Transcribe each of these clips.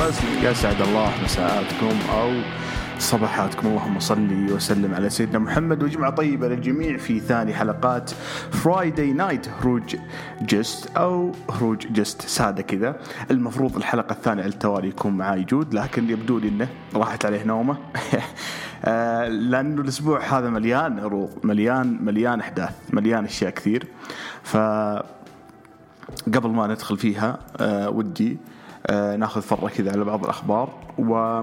wrestling يسعد الله مساءاتكم أو صباحاتكم. اللهم صل وسلم على سيدنا محمد. وجمعة طيبة للجميع في ثاني حلقات Friday Night هروج جست أو هروج جست سادة كذا. المفروض الحلقة الثانية على التوالي يكون معاي جود لكن يبدو لي أنه راحت عليه نومة. آه، لأنه الأسبوع هذا مليان عروض مليان مليان أحداث مليان أشياء كثير. ف قبل ما ندخل فيها آه ودي ناخذ فرة كذا على بعض الأخبار و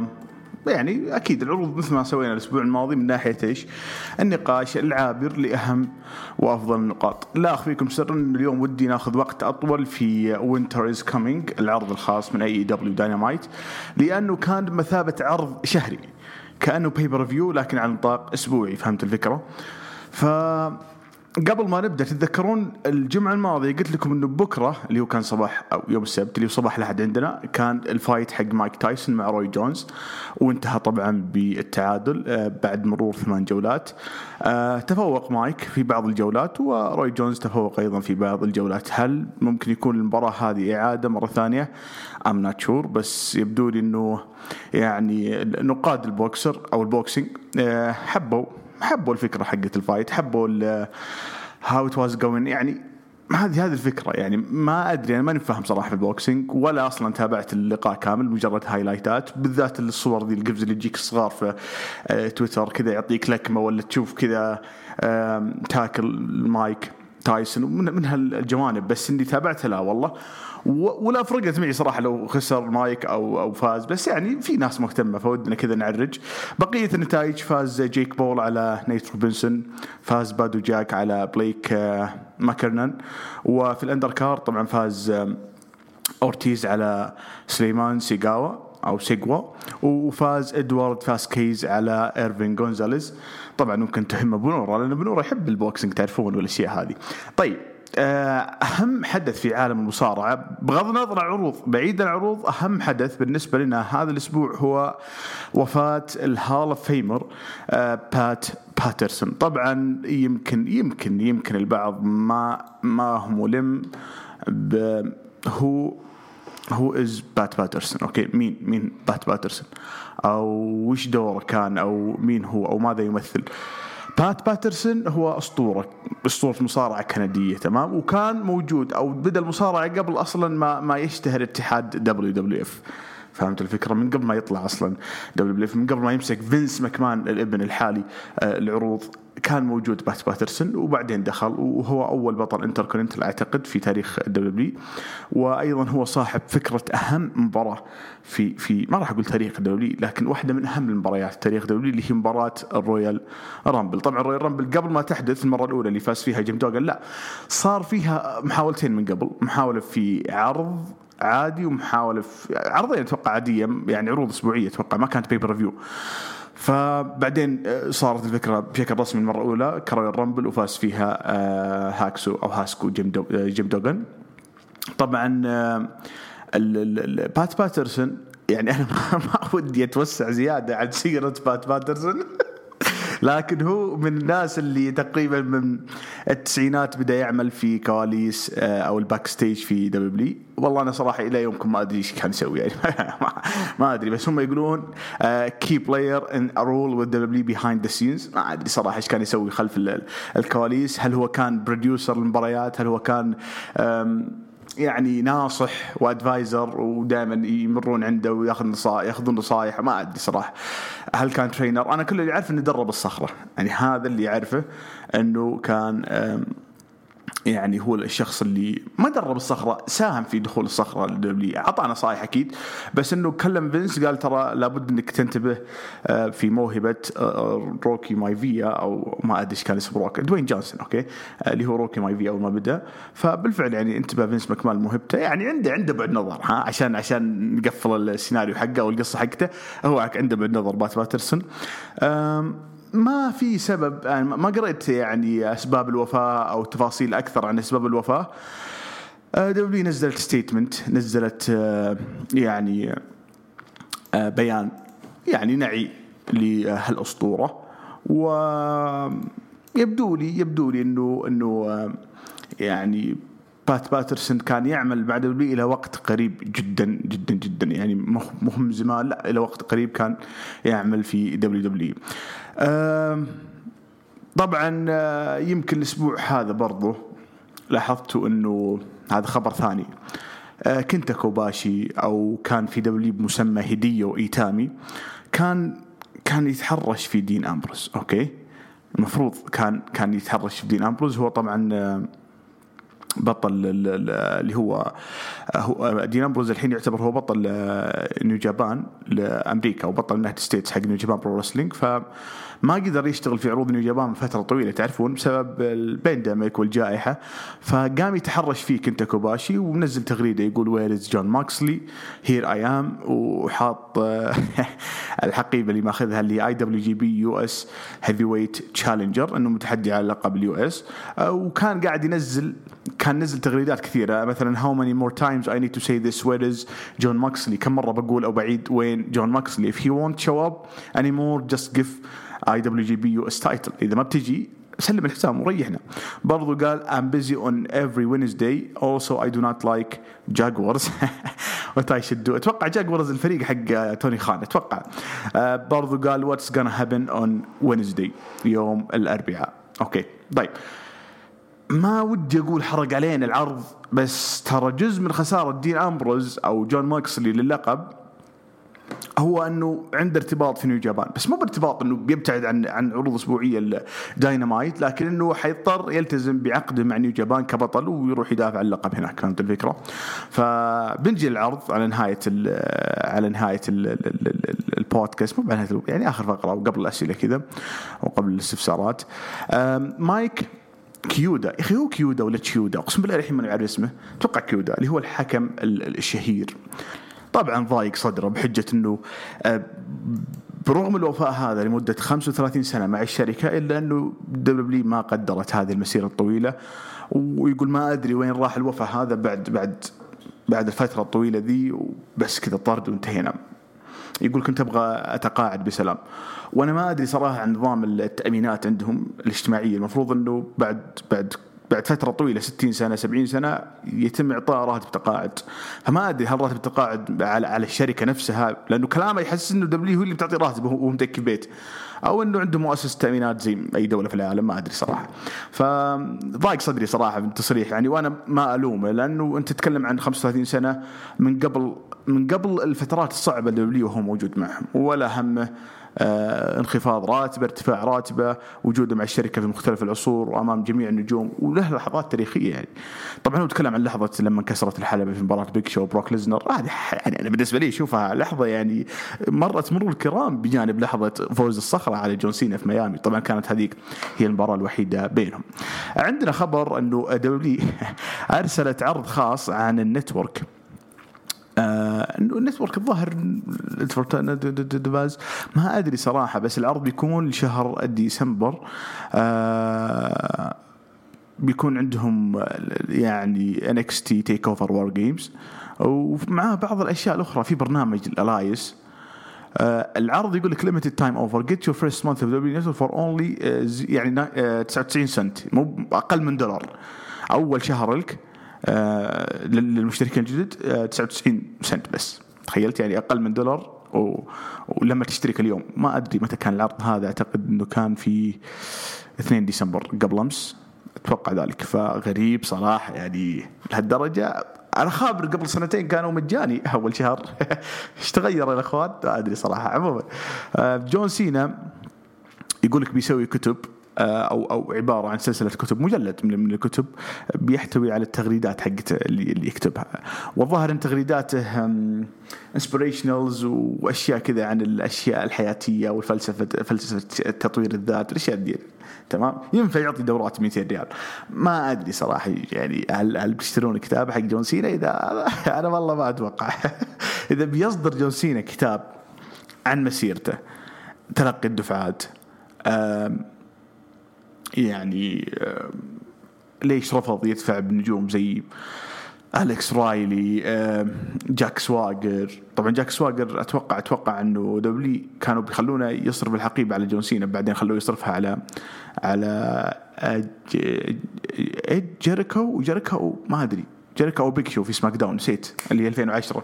يعني أكيد العروض مثل ما سوينا الأسبوع الماضي من ناحية إيش؟ النقاش العابر لأهم وأفضل النقاط. لا أخفيكم سرا ان اليوم ودي ناخذ وقت أطول في Winter Is Coming العرض الخاص من AEW Dynamite لأنه كان بمثابة عرض شهري كأنه pay-per-view لكن على نطاق أسبوعي فهمت الفكرة؟ ف قبل ما نبدأ تتذكرون الجمعة الماضية قلت لكم إنه بكرة اللي هو كان صباح أو يوم السبت اللي هو صباح الأحد عندنا كان ال fight حق مايك تايسون مع روي جونز وانتهى طبعا بالتعادل آه، بعد مرور ثمان جولات. آه، تفوق مايك في بعض الجولات وروي جونز تفوق أيضا في بعض الجولات. هل ممكن يكون المباراة هذه إعادة مرة ثانية؟ I'm not sure بس يبدو لي إنه يعني نقاد البوكسر أو ال boxing آه، حبوا حبوا الفكرة حقت ال fight حبوا how it was going يعني هذه هذه الفكرة. يعني ما أدري أنا ماني فاهم صراحة في ال boxing ولا أصلا تابعت اللقاء كامل مجرد highlight ات بالذات الصور ذي ال GIFs اللي تجيك صغار في آه، تويتر كذا يعطيك لكمة ولا تشوف كذا تاكل المايك تايسون من هالجوانب بس اني تابعتها لا والله. ولا فرقت معي صراحة لو خسر مايك أو أو فاز بس يعني في ناس مهتمة فودنا كذا نعرج. بقية النتائج فاز جيك بول على نيت روبنسون فاز بادو جاك على بليك آه، ماكرنان وفي ال undercard طبعا فاز أورتيز على سليمان سيغاوا أو سيغوا وفاز إدوارد فاسكيز على إيرفين جونزاليز طبعا ممكن تهم بنورا لأن بنورا يحب ال boxing تعرفون والاشياء هذه. طيب أهم حدث في عالم المصارعة بغض النظر عن العروض بعيد العروض أهم حدث بالنسبة لنا هذا الأسبوع هو وفاة ال Hall of Famer بات باترسون. طبعا يمكن يمكن يمكن البعض ما ما هو ملم who who is بات باترسون. أوكي مين مين بات باترسون؟ أو وش دوره كان؟ أو مين هو؟ أو ماذا يمثل؟ بات باترسون هو أسطورة أسطورة مصارعة كندية تمام؟ وكان موجود أو بدأ المصارعة قبل أصلا ما ما يشتهر اتحاد WWF فهمت الفكرة؟ من قبل ما يطلع أصلا دبليو من قبل ما يمسك فينس ماكمان الابن الحالي آه، العروض كان موجود بات باترسون وبعدين دخل وهو أول بطل انتركوننتال أعتقد في تاريخ الدبليو وأيضا هو صاحب فكرة أهم مباراة في في ما راح أقول تاريخ الدبليو لكن واحدة من أهم المباريات في تاريخ الدبليو اللي هي مباراة ال Royal Rumble. طبعا ال Royal Rumble قبل ما تحدث المرة الأولى اللي فاز فيها جيم دوغن لا صار فيها محاولتين من قبل محاولة في عرض عادي ومحاولة في عرضين أتوقع عادية يعني عروض أسبوعية أتوقع ما كانت pay-per-view فبعدين آه، صارت الفكرة بشكل رسمي المرة الأولى ك Royal Rumble وفاز فيها آه، هاكسو أو هاسكو جيم, دو آه، جيم دوغن طبعا بات باترسون يعني أنا ما ودي أتوسع زيادة عن سيرة بات باترسون. لكن هو من الناس اللي تقريبا من التسعينات بدأ يعمل في كواليس آه، أو ال backstage في دبليو. والله أنا صراحة إلى يومكم ما أدري إيش كان يسوي يعني ما أدري. بس هم يقولون key player and role with W behind the scenes ما أدري صراحة إيش كان يسوي خلف الكواليس. هل هو كان producer المباريات هل هو كان يعني ناصح و advisor ودائما يمرون عنده ويأخذ نصائح يأخذون نصائح ما أدري صراحة هل كان trainer أنا كل اللي اعرف إنه درب الصخرة. يعني هذا اللي أعرفه إنه كان يعني هو الشخص اللي ما درب الصخرة ساهم في دخول الصخرة للدبليو اعطى نصائح أكيد بس إنه كلم فينس قال ترى لابد إنك تنتبه آه، في موهبة آه، روكي مايفيا أو ما أدري إيش كان اسمه روكي دوين جونسون أوكي؟ آه، اللي هو روكي مايفيا أول ما بدأ. فبالفعل يعني انتبه فينس مكمان لموهبته يعني عنده عنده بعد نظر ها؟ عشان عشان نقفل السيناريو حقه أو القصة حقته هو عنده بعد نظر. بات باترسون. ما في سبب يعني ما قريت يعني أسباب الوفاة أو تفاصيل أكثر عن أسباب الوفاة. آه، دبليو نزلت statement نزلت آه، يعني آه، بيان يعني نعي لهالأسطورة. و يبدو لي يبدو لي انه إنه يعني بات باترسون كان يعمل مع دبليو إلى وقت قريب جدا جدا جدا. يعني مهم زمان لا إلى وقت قريب كان يعمل في دبليو دبليو. طبعا آه، يمكن الأسبوع هذا برضو لاحظت إنه هذا خبر ثاني. آه، كنتا كوباشي أو كان في دبليو بمسمى هيديو إيتامي كان كان يتحرش في دين امبروز أوكي؟ المفروض كان كان يتحرش في دين امبروز هو طبعا آه، بطل اللي هو دين أمبروز الحين يعتبر هو بطل New Japan لأمريكا وبطل United States حق New Japan Pro Wrestling ف ما قدر يشتغل في عروض New Japan فترة طويلة تعرفون؟ بسبب ال pandemic والجائحة. فقام يتحرش فيه كنتا كوباشي ونزل تغريدة يقول where is Jon Moxley here I am وحاط الحقيبة اللي ماخذها اللي اي دبليو جي بي يو اس هيفي ويت تشالنجر إنه متحدي على لقب ال US. وكان قاعد ينزل كان نزل تغريدات كثيرة. مثلا how many more times I need to say this where is Jon Moxley كم مرة بقول أو بعيد وين جون ماكسلي if he won't show up anymore just give اي دبليو جي بي يو اس تايتل إذا ما بتجي سلم الحزام وريحنا. برضو قال I'm busy on every Wednesday. Also I do not like Jaguars. متى يشدوا أتوقع Jaguars الفريق حق توني خان أتوقع. آه برضو قال what's gonna happen on Wednesday? يوم الأربعاء. أوكي. طيب. ما ودي أقول حرق علينا العرض بس ترى جزء من خسارة دين أمبروز أو جون ماكسلي للقب هو أنه عنده ارتباط في New Japan بس مو بارتباط إنه بيبتعد عن عن عروض أسبوعية الداينامايت لكن إنه حيضطر يلتزم بعقده مع New Japan كبطل ويروح يدافع عن اللقب هناك كانت الفكرة؟ فبنجي العرض على نهاية على نهاية البودكاست مو نهايه يعني آخر فقرة وقبل الأسئلة كذا وقبل الاستفسارات. مايك كيودا يا أخي هو كيودا ولا تشيودا؟ أقسم بالله الحين ما أعرف اسمه أتوقع كيودا اللي هو الحكم الشهير. طبعا ضايق صدره بحجة إنه آه، برغم الوفاء هذا لمدة 35 سنة مع الشركة إلا إنه WWE ما قدرت هذه المسيرة الطويلة. ويقول ما أدري وين راح الوفاء هذا بعد بعد بعد الفترة الطويلة ذي وبس كذا طرد وانتهينا. يقول كنت أبغى أتقاعد بسلام. وأنا ما أدري صراحة عن نظام التأمينات عندهم الاجتماعية. المفروض إنه بعد بعد بعد فترة طويلة 60 سنة 70 سنة يتم إعطاء راتب تقاعد. فما أدري هل راتب التقاعد على على الشركة نفسها لأنه كلامه يحسس إنه دبليو هو اللي بتعطي راتب وهو متكي بيت. أو إنه عنده مؤسسة تأمينات زي أي دولة في العالم ما أدري صراحة. فضايق صدري صراحة بالتصريح يعني وأنا ما ألومه لأنه أنت تتكلم عن 35 سنة من قبل من قبل الفترات الصعبة اللي وهو موجود معهم ولا همه. انخفاض راتبه ارتفاع راتبه وجوده مع الشركة في مختلف العصور وامام جميع النجوم وله لحظات تاريخيه يعني. طبعا هو تكلم عن لحظة لما انكسرت الحلبة في مباراه بيج شو وبروك ليزنر. هذه يعني أنا بالنسبة لي أشوفها لحظة يعني مرت مرور الكرام بجانب لحظة فوز الصخرة على جون سينا في ميامي. طبعا كانت هذيك هي المباراة الوحيدة بينهم. عندنا خبر أنه WWE أرسلت عرض خاص عن ال Network. إنه ال Network الظاهر ما أدري صراحة بس العرض بيكون لشهر ديسمبر آه بيكون عندهم يعني NXT TakeOver WarGames ومعاه بعض الأشياء الأخرى في برنامج الالايس آه العرض يقول لك limited time offer get your first month of WWE for only يعني 99 سنت مو أقل من دولار. أول شهر لك آه، للمشتركين الجدد 99 آه، سنت بس. تخيلت يعني أقل من دولار و... ولما تشترك اليوم. ما أدري متى كان العرض هذا. أعتقد إنه كان في 2 ديسمبر قبل أمس. أتوقع ذلك. فغريب صراحة يعني لهالدرجة. أنا خابر قبل سنتين كانوا مجاني أول شهر. إيش تغير يا إخوان؟ ما أدري صراحة. عموما آه، جون سينا يقول لك بيسوي كتب. آه، أو أو عبارة عن سلسلة كتب مجلد من الكتب بيحتوي على التغريدات حقته اللي, اللي يكتبها. والظاهر ان تغريداته inspirationals وأشياء كذا عن الأشياء الحياتية والفلسفة فلسفة تطوير الذات الأشياء دي. تمام؟ ينفع يعطي دورات 200 ريال. ما أدري صراحة يعني هل هل بيشترون كتاب حق جون سينا؟ إذا أنا والله ما أتوقع. إذا بيصدر جون سينا كتاب عن مسيرته تلقى الدفعات يعني ليش رفض يدفع بنجوم زي أليكس رايلي جاك سواجر طبعا جاك سواجر أتوقع أتوقع إنه WWE كانوا بيخلونه يصرف الحقيبة على جون سينا بعدين خلوه يصرفها على على جيريكو؟ وجيريكو ما أدري. جيريكو أو بيك شو في SmackDown نسيت اللي هي 2010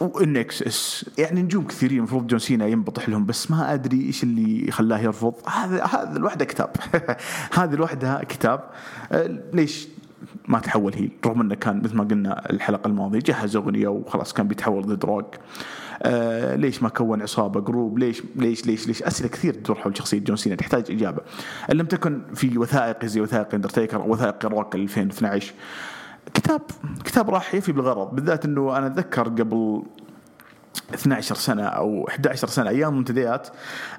وال Nexus يعني نجوم كثيرين المفروض جون سينا ينبطح لهم بس ما أدري إيش اللي خلاه يرفض. هذا هذا لوحده كتاب. هذه لوحدها كتاب. آه، ليش ما تحول heel؟ رغم إنه كان مثل ما قلنا الحلقة الماضية جهز أغنية وخلاص كان بيتحول ضد روك. آه ليش ما كون عصابة group؟ ليش ليش ليش ليش؟ أسئلة كثير تدور حول شخصية جون سينا تحتاج إجابة. إن لم تكن في وثائق زي وثائق اندرتيكر أو وثائق روك 2012 كتاب كتاب راح يفي بالغرض بالذات إنه أنا أتذكر قبل 12 سنة أو 11 سنة أيام المنتديات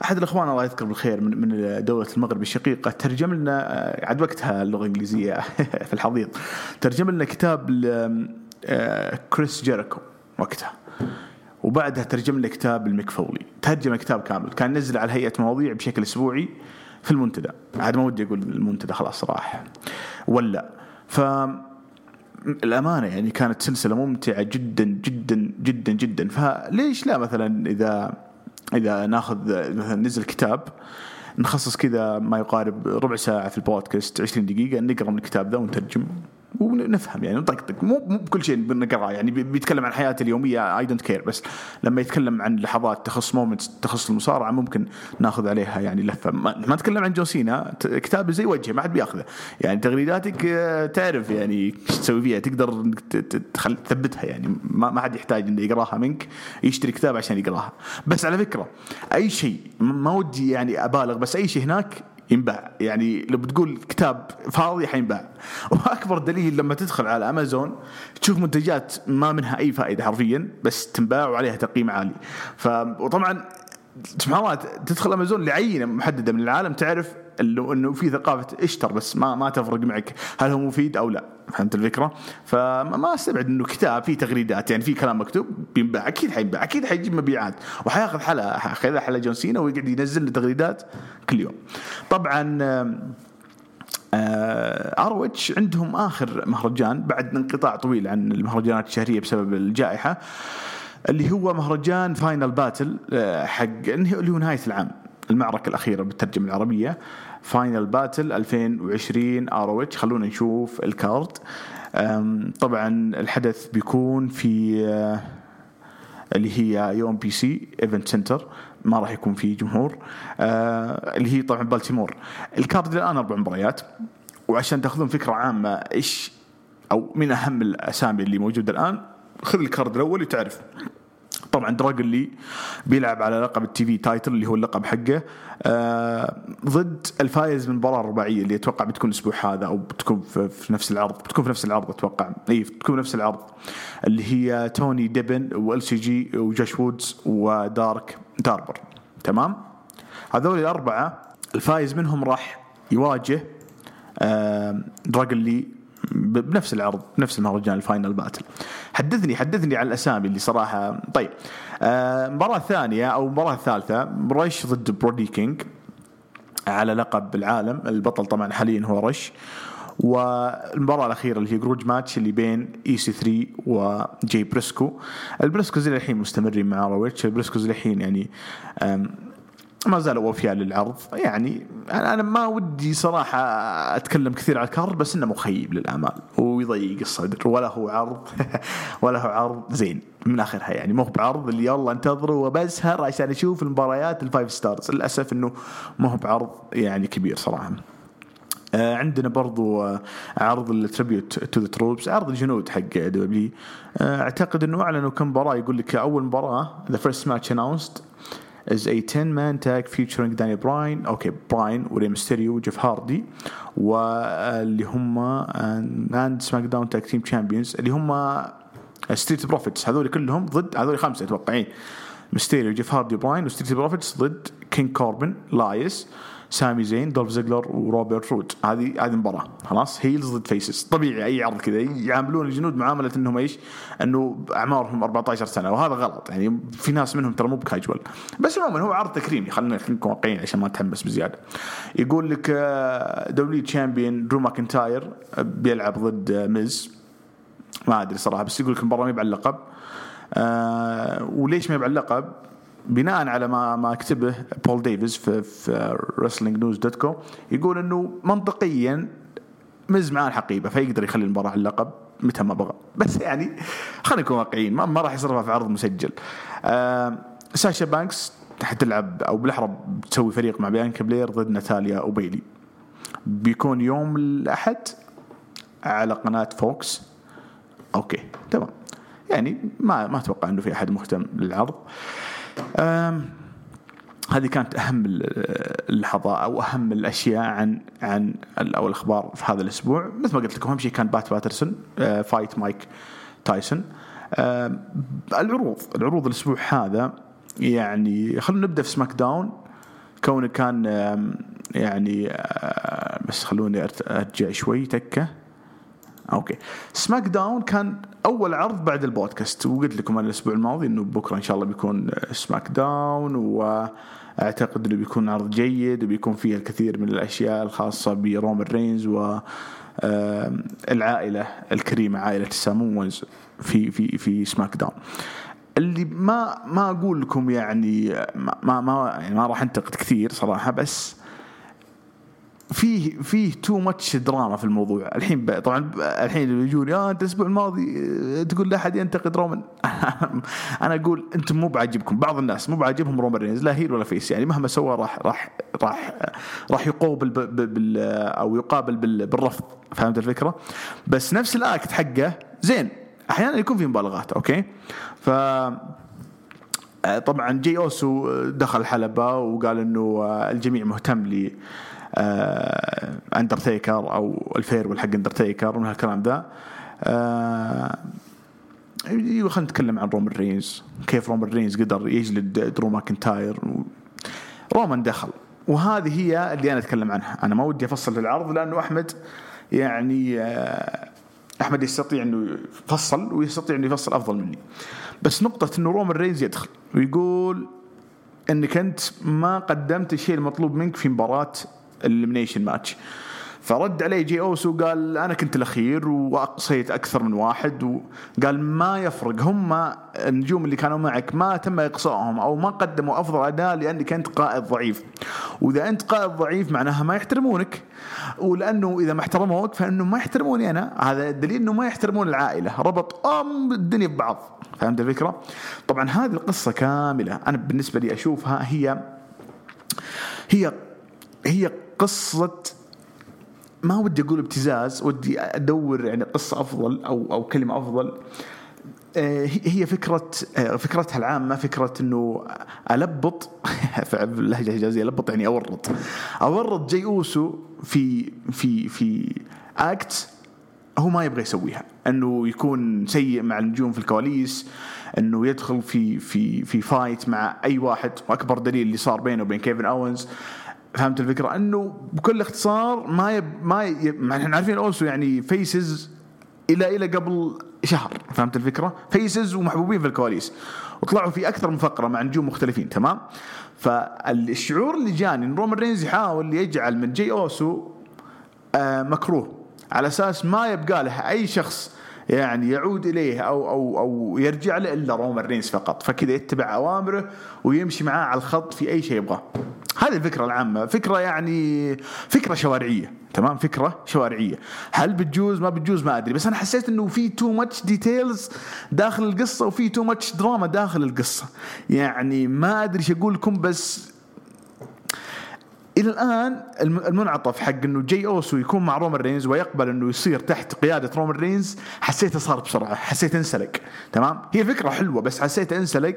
أحد الإخوان الله يذكر بالخير من من دولة المغرب الشقيقة ترجم لنا آه، عاد وقتها اللغة الإنجليزية في الحضيض ترجم لنا كتاب آه، كريس جيريكو وقتها وبعدها ترجم لنا كتاب الميك فولي ترجم الكتاب كامل كان نزل على هيئة مواضيع بشكل أسبوعي في المنتدى عاد ما ودي أقول المنتدى خلاص راح ولا ف الأمانة يعني كانت سلسلة ممتعة جدا جدا جدا جدا. فليش لا مثلا إذا إذا ناخذ مثلا نزل كتاب نخصص كذا ما يقارب ربع ساعة في البودكاست 20 دقيقة نقرأ من الكتاب ذا ونترجم. ونفهم يعني نطقطق مو بكل شيء بنقرأه. يعني بيتكلم عن حياته اليومية I don't care بس لما يتكلم عن لحظات تخص moments تخص المصارعة ممكن ناخذ عليها يعني لفة. ما, ما نتكلم عن جوسينا كتاب زي وجهه ما حد بياخذه. يعني تغريداتك آه، تعرف يعني إيش تسوي فيها. تقدر تثبتها يعني. ما, ما حد يحتاج إنه يقراها منك. يشتري كتاب عشان يقراها. بس على فكرة أي شيء ما ودي يعني أبالغ بس أي شيء هناك ينباع يعني لو بتقول كتاب فاضي حينباع. وأكبر دليل لما تدخل على أمازون تشوف منتجات ما منها أي فائدة حرفيا بس تنباع وعليها تقييم عالي. ف وطبعا سبحان الله تدخل أمازون لعينة محددة من العالم تعرف انه في ثقافة إشتر بس ما ما تفرق معك. هل هو مفيد أو لا؟ فهمت الفكرة؟ فما أستبعد إنه كتاب فيه تغريدات يعني في كلام مكتوب بينباع. أكيد حينباع أكيد حيجيب مبيعات. وحياخذ حلا حياخذ حلا جون سينا ويقعد ينزل تغريدات كل يوم. طبعا اروتش آه، عندهم آخر مهرجان بعد انقطاع طويل عن المهرجانات الشهرية بسبب الجائحة. اللي هو مهرجان Final Battle آه، حق اللي هو نهاية العام المعركة الأخيرة بالترجمة العربية. Final Battle 2020 ار اتش خلونا نشوف ال card. طبعا الحدث بيكون في آه، اللي هي يوم بي سي event center ما راح يكون في جمهور. آه اللي هي طبعا بالتيمور ال card الان أربع مباريات. وعشان تأخذون فكرة عامة إيش أو من أهم الأسامي اللي موجودة الآن؟ خذ ال card الأول وتعرف طبعا Dragon Lee بيلعب على لقب ال TV title اللي هو اللقب حقه. آه ضد الفايز من المباراه الرباعيه اللي أتوقع بتكون الأسبوع هذا أو بتكون في, في نفس العرض بتكون في نفس العرض أتوقع. اي بتكون نفس العرض. اللي هي Tony Deppen وال سي جي و Josh Woods و Dak Draper. تمام؟ هذول الأربعة الفايز منهم راح يواجه آه Dragon Lee بنفس العرض بنفس المهرجان ال Final Battle. حدثني حدثني عن الأسامي اللي صراحة طيب. آه مباراة ثانية أو مباراة ثالثة Rush ضد Brody King على لقب العالم. البطل طبعا حاليا هو Rush والمباراة الأخيرة اللي هي grudge match اللي بين EC3 و Jay Briscoe ال Briscoes الحين مستمرين مع ROH. ال Briscoes الحين يعني ما زالوا أوفياء للعرض. يعني أنا ما ودي صراحة أتكلم كثير على ال card بس إنه مخيب للأمال. ويضيق الصدر. ولا هو عرض. ولا هو عرض. زين. من آخرها يعني. مو بعرض. اللي يلا انتظروا وبسهر عشان أشوف المباريات ال five stars. للأسف إنه مو هو بعرض يعني كبير صراحة. آه عندنا برضو آه عرض ال Tribute to the Troops عرض الجنود حق دبليو آه أعتقد إنه أعلنوا كم مباراة. يقول لك أول مباراة the first match announced is a 10 man tag featuring Daniel Bryan أوكي Bryan و Rey Mysterio و Jeff Hardy واللي هم and SmackDown tag team champions اللي هم Street Profits هذول كلهم ضد هذول خمسة اتوقعين Mysterio Jeff Hardy Bryan و Street Profits ضد King Corbin لايس Sami Zayn Dolph Ziggler و Robert Roode. هذه هذه المباراه خلاص؟ heels ضد faces طبيعي أي عرض كذا. يعاملون الجنود معاملة إنهم إيش؟ إنه أعمارهم 14 سنة وهذا غلط. يعني في ناس منهم ترى مو بكاجوال بس عموما هو عرض تكريمي. خلينا نكون واقعيين عشان ما نتحمس بزيادة. يقول لك دبليو champion Drew McIntyre بيلعب ضد Miz ما أدري صراحة بس يقول لك المباراه ما يبع اللقب آه وليش ما يبع اللقب؟ بناء على ما ما كتبه Paul Davis في, في Wrestling News dot com يقول إنه منطقيا Miz معاه الحقيبه فيقدر يخلي المباراة على اللقب متى ما بغى. بس يعني خلينا نكون واقعيين ما, ما راح يصرفها في عرض مسجل. آه Sasha Banks حتلعب أو بالأحرى بتسوي فريق مع Bianca Belair ضد Natalya و Bayley بيكون يوم الأحد على قناة فوكس. okay تمام. يعني ما ما أتوقع إنه في أحد مهتم للعرض. هذه كانت أهم اللحظات أو أهم الأشياء عن عن أو الأخبار في هذا الأسبوع. مثل ما قلت لكم أهم شيء كان Pat Patterson فايت Mike Tyson. العروض العروض الأسبوع هذا يعني خلونا نبدأ في SmackDown. كونه كان يعني آه، بس خلوني أرجع شوي تكة. okay. SmackDown كان أول عرض بعد البودكاست. وقلت لكم أنا الأسبوع الماضي إنه بكرة إن شاء الله بيكون SmackDown وأعتقد إنه بيكون عرض جيد وبيكون فيه الكثير من الأشياء الخاصة ب Roman Reigns و العائلة الكريمة عائلة السامونز في في في SmackDown. اللي ما ما أقول لكم يعني ما ما يعني ما راح أنتقد كثير صراحة بس فيه فيه too much drama في الموضوع. الحين طبعا الحين اللي يجون يا أنت الأسبوع الماضي آه، تقول لا أحد ينتقد Roman. أنا أقول أنتم مو بعاجبكم. بعض الناس مو بعاجبهم Roman Reigns لا heel ولا face. يعني مهما سوى راح راح راح راح يقوبل بال أو يقابل بالرفض. فهمت الفكرة؟ بس نفس ال act حقه زين أحيانا يكون في مبالغات okay؟ ف آه، طبعا Jey Uso دخل الحلبه وقال إنه آه، الجميع مهتم لي. اندرتيكر آه، أو ال farewell حق اندرتيكر من هالكلام ذا. آه، أيوه خلينا نتكلم عن Roman Reigns كيف Roman Reigns قدر يجلد Drew McIntyre Roman دخل. وهذه هي اللي أنا أتكلم عنها. أنا ما ودي أفصل العرض لأنه أحمد يعني آه، أحمد يستطيع إنه يفصل ويستطيع إنه يفصل أفضل مني. بس نقطة إنه Roman Reigns يدخل ويقول إنك أنت ما قدمت الشيء المطلوب منك في مباراة ال elimination match فرد عليه Jey Uso قال أنا كنت الأخير وأقصيت أكثر من واحد وقال ما يفرق هم النجوم اللي كانوا معك ما تم إقصائهم أو ما قدموا أفضل أداء لأنك أنت قائد ضعيف. وإذا أنت قائد ضعيف معناها ما يحترمونك. ولأنه إذا ما احترموك فإنه ما يحترموني أنا. هذا دليل إنه ما يحترمون العائلة. ربط أم الدنيا ببعض. فهمت الفكرة؟ طبعا هذه القصة كاملة. أنا بالنسبة لي أشوفها هي هي هي قصة ما ودي أقول ابتزاز ودي أدور يعني قصة أفضل أو أو كلمة أفضل. آه، هي فكرة آه، فكرتها العامة فكرة إنه ألبط في اللهجة الحجازية ألبط يعني أورط. أورط Jey Uso في في في act هو ما يبغى يسويها. إنه يكون سيء مع النجوم في الكواليس إنه يدخل في في في fight مع أي واحد. وأكبر دليل اللي صار بينه وبين Kevin Owens فهمت الفكرة؟ أنه بكل اختصار ما يب ما يب إحنا عارفين Uso يعني faces إلى إلى قبل شهر فهمت الفكرة؟ faces ومحبوبين في الكواليس. وطلعوا في أكثر من فقرة مع نجوم مختلفين تمام؟ فالشعور اللي جاني إن رومان رينز يحاول يجعل من جي اوسو آه مكروه. على أساس ما يبقى له أي شخص يعني يعود إليه أو أو أو يرجع له إلا رومان رينز فقط. فكذا يتبع أوامره ويمشي معاه على الخط في أي شيء يبغاه. هذه الفكرة العامة. فكرة يعني فكرة شوارعية. تمام؟ فكرة شوارعية. هل بتجوز؟ ما بتجوز ما أدري. بس أنا حسيت أنه في too much details داخل القصة وفي too much drama داخل القصة. يعني ما أدري إيش أقول لكم بس إلى الآن المنعطف حق إنه جي أوسو يكون مع رومان رينز ويقبل إنه يصير تحت قيادة رومان رينز حسيته صار بسرعة حسيت انسلق تمام؟ هي فكرة حلوة بس حسيت انسلق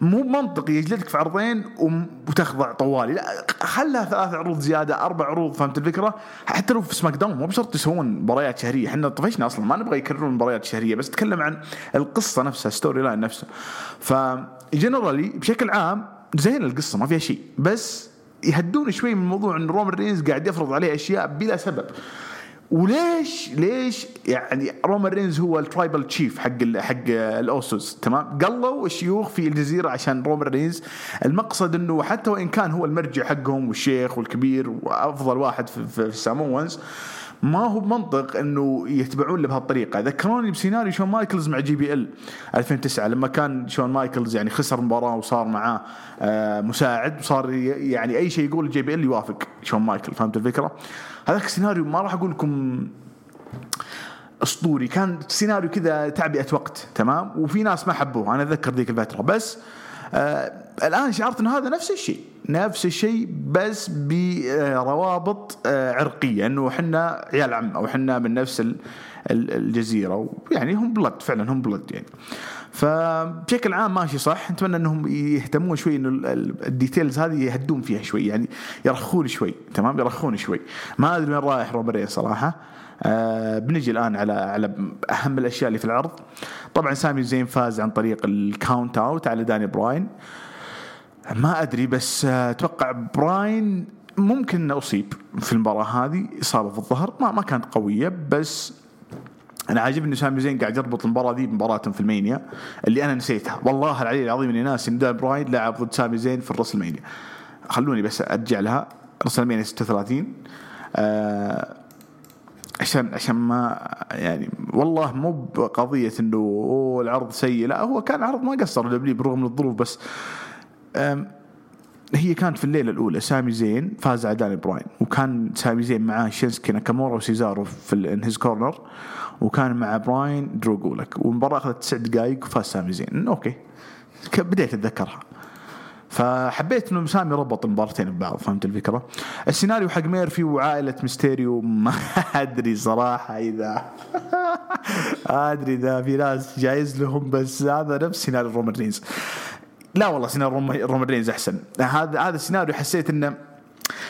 مو منطقي يجلدك في عرضين وتخضع طوالي. لا خلها ثلاث عروض زيادة أربع عروض فهمت الفكرة؟ حتى لو في SmackDown مو بشرط يسوون مباريات شهرية إحنا طفشنا أصلا ما نبغى يكررون مباريات شهرية بس نتكلم عن القصة نفسها storyline نفسه ف generally بشكل عام زين القصة ما فيها شيء بس يهدون شوي من موضوع إن رومان رينز قاعد يفرض عليه أشياء بلا سبب. وليش ليش يعني رومان رينز هو ال Tribal Chief حق حق الأوسوس تمام؟ قلوا الشيوخ في الجزيرة عشان رومان رينز. المقصد إنه حتى وإن كان هو المرجع حقهم والشيخ والكبير وأفضل واحد في, في ال Samoans ما هو بمنطق إنه يتبعون له بهالطريقه ذكروني بسيناريو شون مايكلز مع JBL 2009 لما كان شون مايكلز يعني خسر مباراة وصار معاه آه، مساعد وصار يعني أي شيء يقول JBL يوافق شون مايكل فهمت الفكرة؟ هذاك السيناريو ما راح أقول لكم أسطوري. كان سيناريو كذا تعبئة وقت تمام؟ وفي ناس ما حبوه أنا أتذكر ذيك الفترة. بس الآن شعرت إنه هذا نفس الشيء؟ نفس الشيء بس بروابط آه عرقية إنه إحنا عيال عم أو إحنا من نفس الجزيرة يعني هم بلد فعلا هم بلد يعني. فبشكل عام ماشي صح. نتمنى إنهم يهتمون شوي إنه ال details هذه يهدون فيها شوي يعني يرخون شوي تمام؟ يرخون شوي. ما أدري وين رايح روبري صراحة. آه بنجي الآن على على أهم الأشياء اللي في العرض. طبعا سامي زين فاز عن طريق ال count out على داني براين. ما أدري بس آه، أتوقع براين ممكن أصيب في المباراة هذه إصابة في الظهر. ما ما كانت قوية بس أنا عاجبني سامي زين قاعد يربط المباراة دي بمباراة في ال Mania اللي أنا نسيتها. والله العلي العظيم إني ناسي إن براين لعب ضد سامي زين في ال WrestleMania خلوني بس أرجع لها. WrestleMania 36 آه عشان عشان ما يعني والله مو بقضية إنه أوه العرض سيء لا هو كان عرض ما قصر دبليو بالرغم من الظروف بس هي كانت في الليلة الأولى سامي زين فاز على داني براين وكان سامي زين معاه شينسكي ناكامورا وسيزارو في in his corner وكان مع براين درو جولك والمباراة أخذت تسع دقائق وفاز سامي زين. أوكي بديت أتذكرها. فحبيت إنه سامي ربط المباراتين ببعض فهمت الفكرة؟ السيناريو حق ميرفي وعائلة ميستيريو ما أدري صراحة إذا أدري إذا في ناس جايز لهم بس هذا نفس سيناريو رومان رينز. لا والله سيناريو رومان رينز أحسن. هذا هذا السيناريو حسيت إنه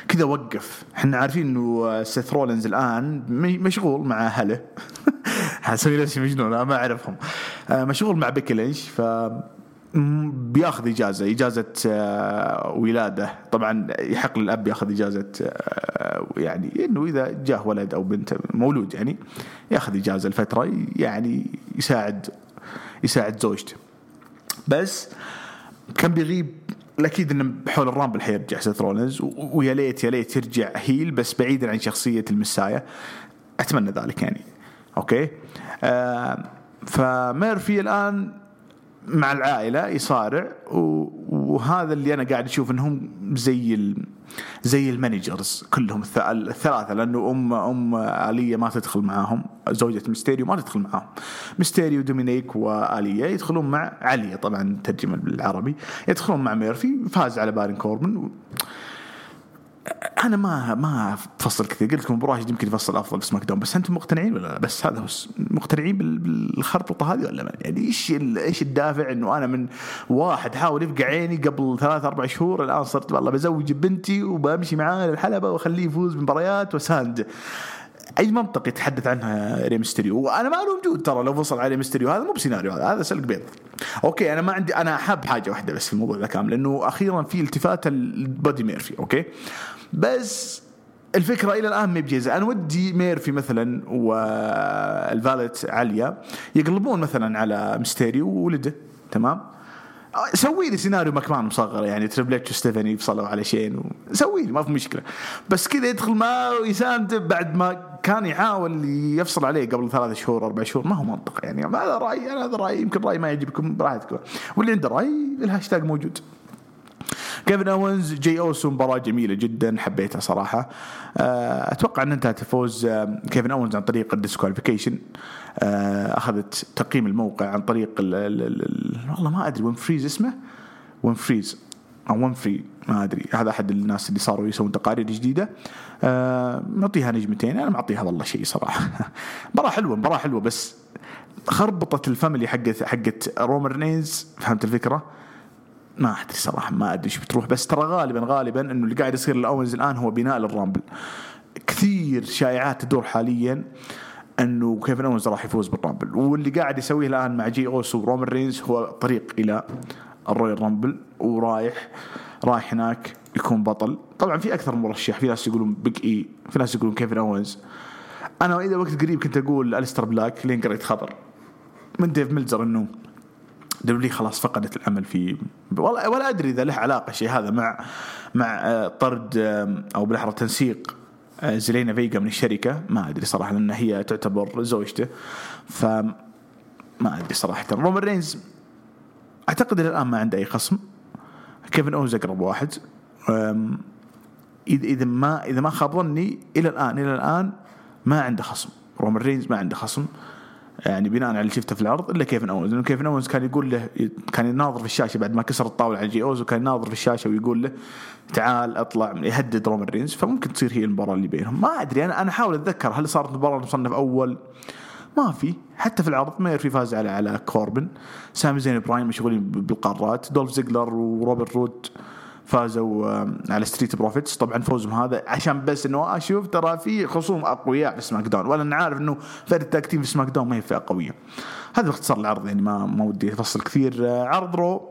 كذا وقف. إحنا عارفين إنه سيث رولينز الآن مشغول مع أهله. حسوي نفسي مجنون ما أعرفهم. آه، مشغول مع بيكي لينش ف بياخذ إجازة إجازة آه، ولاده. طبعا يحق للأب ياخذ إجازة آه، يعني إنه إذا جاه ولد أو بنت مولود يعني ياخذ إجازة لفترة يعني يساعد يساعد زوجته. بس كان بيغيب الأكيد إنه بحول ال Rumble حيرجع سيث رولنز ويا ليت يا ليت يرجع heel بس بعيدا عن شخصية ال Messiah أتمنى ذلك يعني. أوكي؟ آه فميرفي الآن مع العائلة يصارع وهذا اللي أنا قاعد أشوف إنهم زي زي ال managers كلهم الثلاثة لأنه ام أم آلية ما تدخل معاهم زوجة ميستيريو ما تدخل معاهم. ميستيريو دومينيك وآلية يدخلون مع عليا طبعا ترجمة بالعربي يدخلون مع ميرفي فاز على بارين كوربن أنا ما ما أفصل كثير. قلت لكم براهج يمكن يفصل أفضل ب SmackDown بس أنتم مقتنعين ولا لا؟ بس هذا هو مقتنعين بالخربطة هذه ولا ما؟ يعني إيش إيش الدافع إنه أنا من واحد حاول يفقع عيني قبل ثلاث أربع شهور الآن صرت والله بزوج بنتي وبمشي معاه للحلبة وأخليه يفوز بمباريات وساند. أي منطق يتحدث عنها ري ميستريو وأنا ما له وجود ترى لو وصل عليه ميستريو هذا مو بسيناريو هذا هذا سلق بيض. أوكي أنا ما عندي أنا حاب حاجة واحدة بس في الموضوع ذا كامل لأنه أخيرا في التفات لبودي ميرفي أوكي؟ بس الفكرة إلى الآن ما بجيزة. أنا ودي ميرفي مثلا والفالت عليا يقلبون مثلا على ميستيريو وولده. تمام؟ سوي لي سيناريو مكمان مصغر يعني تريبل إتش وستيفاني يفصلوا على شيء سوي لي ما في مشكلة. بس كذا يدخل معه ويساند بعد ما كان يحاول يفصل عليه قبل ثلاث شهور أربع شهور. ما هو منطق يعني. هذا رأيي أنا هذا رأيي. يمكن رأيي ما يعجبكم براحتكم واللي عنده رأي الهاشتاج موجود. كيفن اونز جي اوسو مباراة جميلة جدا حبيتها صراحة. آه، أتوقع أن انتهت فوز كيفن اونز عن طريق ال disqualification آه، أخذت تقييم الموقع عن طريق ال ال ال والله ما أدري وين فريز اسمه؟ وين فريز أو ون فري ما أدري. هذا أحد الناس اللي صاروا يسوون تقارير جديدة. آه معطيها نجمتين. أنا معطيها والله شيء صراحة. مباراة حلوة مباراة حلوة بس خربطت ال family حقت حقت رومان رينز فهمت الفكرة؟ ما أدري صراحة ما أدري إيش بتروح بس ترى غالبا غالبا إنه اللي قاعد يصير لاونز الآن هو بناء لل Rumble. كثير شائعات تدور حاليا إنه كيفن اونز راح يفوز بال Rumble. واللي قاعد يسويه الآن مع جي اوسو ورومان رينز هو طريق إلى ال Royal Rumble ورايح رايح هناك يكون بطل. طبعا في أكثر مرشح في ناس يقولون Big E في ناس يقولون كيفن اونز أنا إلى وقت قريب كنت أقول أليستر بلاك لين قريت خبر من ديف ميلتزر إنه WWE خلاص فقدت الأمل في ولا ولا أدري إذا له علاقة شيء هذا مع مع آه، طرد أو بالاحرى تنسيق آه، زلينا فيجا من الشركة. ما أدري صراحة لأن هي تعتبر زوجته. ف ما أدري صراحة. رومان رينز أعتقد الآن ما عنده أي خصم. كيفن أونز أقرب واحد. اذا ما إذا ما خاب ظني إلى الان إلى الآن ما عنده خصم. رومان رينز ما عنده خصم. يعني بناء على اللي شفته في العرض إلا كيفن أونز. لأنه كيفن أونز كان يقول له كان يناظر في الشاشة بعد ما كسر الطاولة على جي اوسو وكان يناظر في الشاشة ويقول له تعال اطلع يهدد رومان رينز. فممكن تصير هي المباراة اللي بينهم. ما أدري أنا أنا أحاول أتذكر هل صارت مباراة مصنف أول؟ ما في. حتى في العرض ما في فاز على على كوربن. سامي زين براين مشغولين بالقارات. دولف زيجلر وروبرت رود فازوا آم، على Street Profits طبعا فوزهم هذا عشان بس إنه أشوف ترى في خصوم أقوياء في SmackDown ولا أنا عارف إنه فرق ال tag team في SmackDown ما هي فئه قوية. هذا باختصار العرض يعني ما ما ودي أفصل كثير. آه، عرض Raw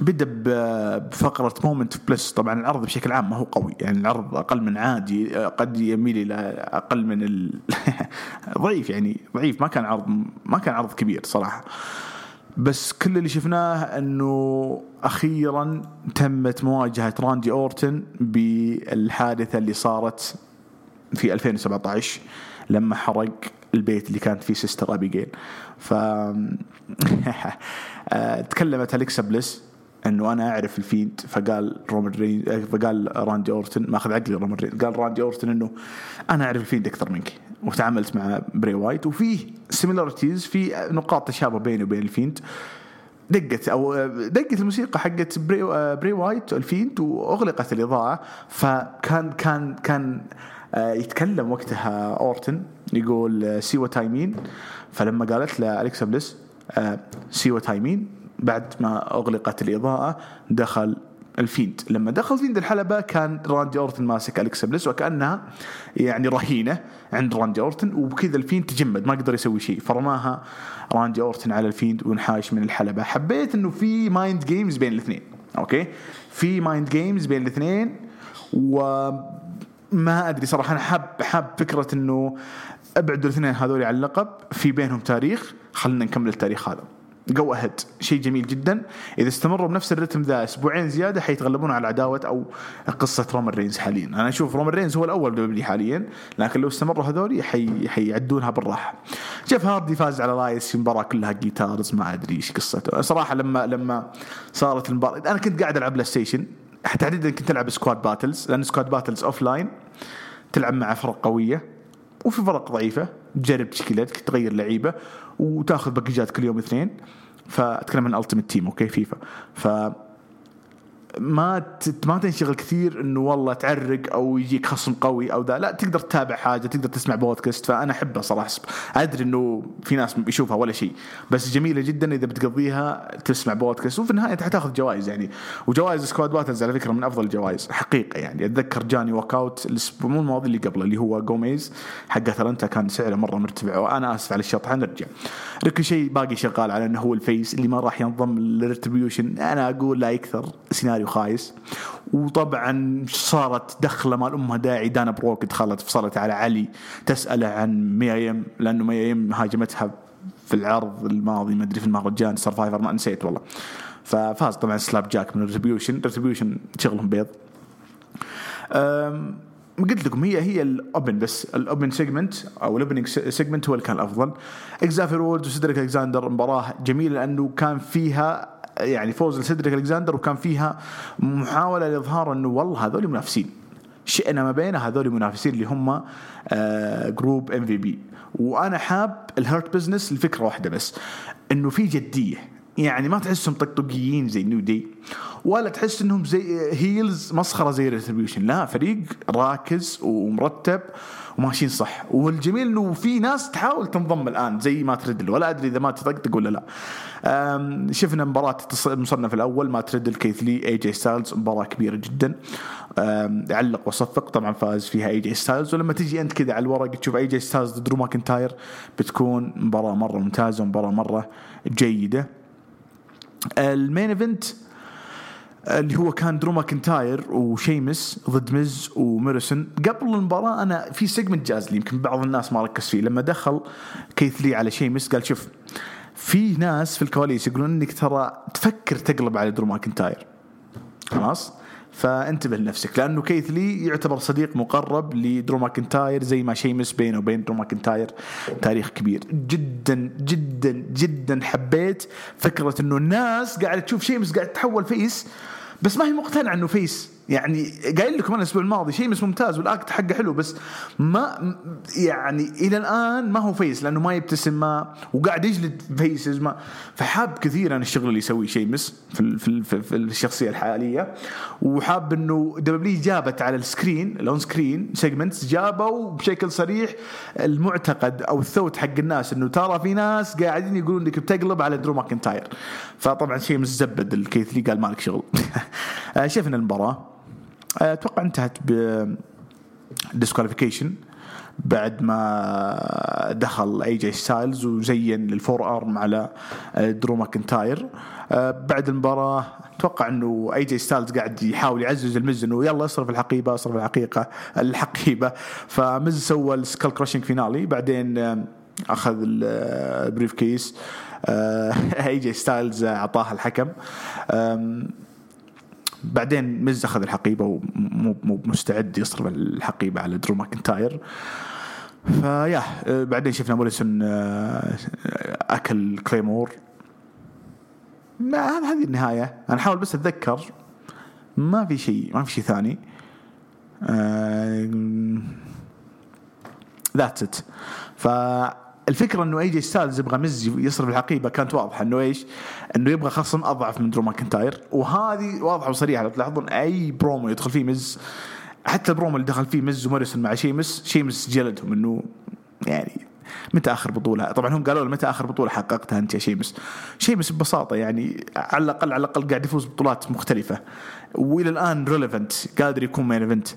بدأ بفقرة Moment of Bliss طبعا العرض بشكل عام ما هو قوي. يعني العرض أقل من عادي آه، قد يميل إلى أقل من ال... ضعيف يعني ضعيف. ما كان عرض ما كان عرض كبير صراحة. بس كل اللي شفناه أنه أخيرا تمت مواجهة راندي أورتن بالحادثة اللي صارت في 2017 لما حرق البيت اللي كانت فيه Sister Abigail ف تكلمت أليكسا بليس أنه أنا أعرف ال Fiend فقال رومان رين فقال راندي أورتن ماخذ عقلي رومان رين قال راندي أورتن أنه أنا أعرف ال Fiend أكثر منك. وتعاملت مع بري وايت وفيه similarities في نقاط تشابه بيني وبين ال Fiend دقت أو دقت الموسيقى حقت بري, بري وايت ال Fiend وأغلقت الإضاءة. فكان كان كان آه، يتكلم وقتها أورتن يقول see what I mean فلما قالت له أليكسا بليس see what I mean بعد ما أغلقت الإضاءة دخل ال Fiend لما دخل Fiend الحلبة كان راندي أورتن ماسك أليكسا وكأنها يعني رهينة عند راندي أورتن وبكذا ال Fiend تجمد ما قدر يسوي شيء. فرماها راندي أورتن على ال Fiend وانحاش من الحلبة. حبيت أنه في mind games بين الاثنين أوكي؟ في mind games بين الاثنين وما أدري صراحة أنا حاب حاب فكرة أنه أبعدوا الاثنين هذول عن اللقب في بينهم تاريخ خلينا نكمل التاريخ هذا. go ahead شيء جميل جدا. إذا استمروا بنفس الرتم ذا أسبوعين زيادة حيتغلبون على عداوة أو قصة رومان رينز حاليا. أنا أشوف رومان رينز هو الأول WWE حاليا لكن لو استمروا هذول حي حيعدونها بالراحة. جيف هاردي فاز على إلياس في مباراة كلها guitars ما أدري إيش قصته. صراحة لما لما صارت المباراة أنا كنت قاعد ألعب PlayStation تحديدا كنت ألعب Squad Battles لأن Squad Battles offline تلعب مع فرق قوية وفي فرق ضعيفة. تجرب تشكيلتك تغير لعيبة وتاخذ باكجات كل يوم اثنين. فاتكلم عن Ultimate Team أوكي فيفا. ف ما ما تنشغل كثير إنه والله تعرق أو يجيك خصم قوي أو ذا. لا تقدر تتابع حاجة تقدر تسمع بودكاست فأنا احبها صراحة. أدري إنه في ناس يشوفها ولا شيء بس جميلة جدا إذا بتقضيها تسمع بودكاست. وفي النهاية حتاخذ جوائز يعني. وجوائز Squad Battles على فكرة من أفضل الجوائز حقيقة يعني. أتذكر جاني walkout الأسبوع مو الماضي اللي قبله اللي هو جوميز حق أتلانتا كان سعره مرة مرتفع وأنا آسف على الشطحه نرجع ريكوشيه باقي شغال على إنه هو ال face اللي ما راح ينضم لل Retribution. أنا أقول لا يكثر سيناريو خايس. وطبعا صارت دخلة مال أمها داعي. دانا بروك دخلت فصلت على علي. تساله عن ميا يم لأنه ميا يم هاجمتها في العرض الماضي ما أدري في المهرجان Survivor ما نسيت والله. ففاز طبعا سلاب جاك من ال Retribution ال Retribution شغلهم بيض. قلت لكم هي هي ال open بس. ال open segment أو ال opening segment هو اللي كان الأفضل. اكزافير وودز وسيدريك ألكساندر مباراة جميلة لأنه كان فيها يعني فوز لسيدريك الكساندر وكان فيها محاولة لإظهار إنه والله هذول منافسين. شئنا ما بين هذول المنافسين اللي هم آه، group MVP وأنا حاب ال Hurt Business لفكرة واحدة بس إنه في جدية. يعني ما تحسهم طقطقيين زي New Day ولا تحس إنهم زي heels مسخرة زي Retribution لا فريق راكز ومرتب وماشيين صح. والجميل إنه في ناس تحاول تنضم الآن زي مات ريدل ولا أدري إذا ما تطقطق ولا لا. شفنا مباراة المصنف الأول مات ريدل كيث لي اي جي ستايلز مباراة كبيرة جدا. علق وصفق طبعا فاز فيها اي جي ستايلز ولما تجي أنت كذا على الورق تشوف اي جي ستايلز ضد درو ماكنتاير بتكون مباراة مرة ممتازة ومباراة مرة جيدة. ال main event اللي هو كان درو ماكنتاير وشيمس ضد ميز وموريسون قبل المباراة أنا في segment جاز لي يمكن بعض الناس ما ركز فيه. لما دخل كيث لي على شيمس قال شوف في ناس في الكواليس يقولون إنك ترى تفكر تقلب على درو ماكنتاير. خلاص؟ فانتبه لنفسك لأنه كيث لي يعتبر صديق مقرب لدرو ماكنتاير زي ما شيمس بينه وبين درو ماكنتاير تاريخ كبير. جدا جدا جدا حبيت فكرة إنه الناس قاعدة تشوف شيمس قاعد تتحول face بس ما هي مقتنعة إنه face. يعني قايل لكم أنا الأسبوع الماضي شيء مش ممتاز وال act حقه حلو بس ما يعني إلى الآن ما هو face لأنه ما يبتسم ما وقاعد يجلد faces ما فحاب كثير أنا الشغل اللي يسويه شيمس في في, في, في الشخصية الحالية. وحاب إنه WWE جابت على ال screen ال on-screen segments جابوا بشكل صريح المعتقد أو الثوت حق الناس إنه ترى في ناس قاعدين يقولون إنك بتقلب على درو ماكنتاير. فطبعا شيمس زبد الكيثلي قال مالك شغل. شفنا المباراة. أتوقع انتهت ب disqualification بعد ما دخل اي جي ستايلز وزين ال forearm على درو ماكنتاير. بعد المباراة أتوقع إنه اي جي ستايلز قاعد يحاول يعزز المز إنه يلا اصرف الحقيبة اصرف الحقيبة الحقيبة. فمز سوى ال Skull Crushing Finale. بعدين أخذ ال briefcase. اي جي ستايلز اعطاها الحكم. بعدين مز أخذ الحقيبة ومو مو مستعد يصرف الحقيبة على درو ماكنتاير. ف yeah بعدين شفنا موريسون أكل Claymore. ما هذه النهاية. أنا أحاول بس أتذكر. ما في شيء ما في شيء ثاني. that's it ف الفكرة إنه أي جي ستايلز يبغى مز يصرف الحقيبه كانت واضحة إنه إيش؟ إنه يبغى خصم أضعف من درو ماكنتاير. وهذه واضحة وصريحة. لو تلاحظون أي برومو يدخل فيه مز حتى البرومو اللي دخل فيه مز وموريسون مع شيمس شيمس جلدهم إنه يعني متى آخر بطولة؟ طبعا هم قالوا له متى آخر بطولة حققتها أنت يا شيمس؟ شيمس ببساطة يعني على الأقل على الأقل قاعد يفوز ببطولات مختلفة. وإلى الآن relevant قادر يكون main event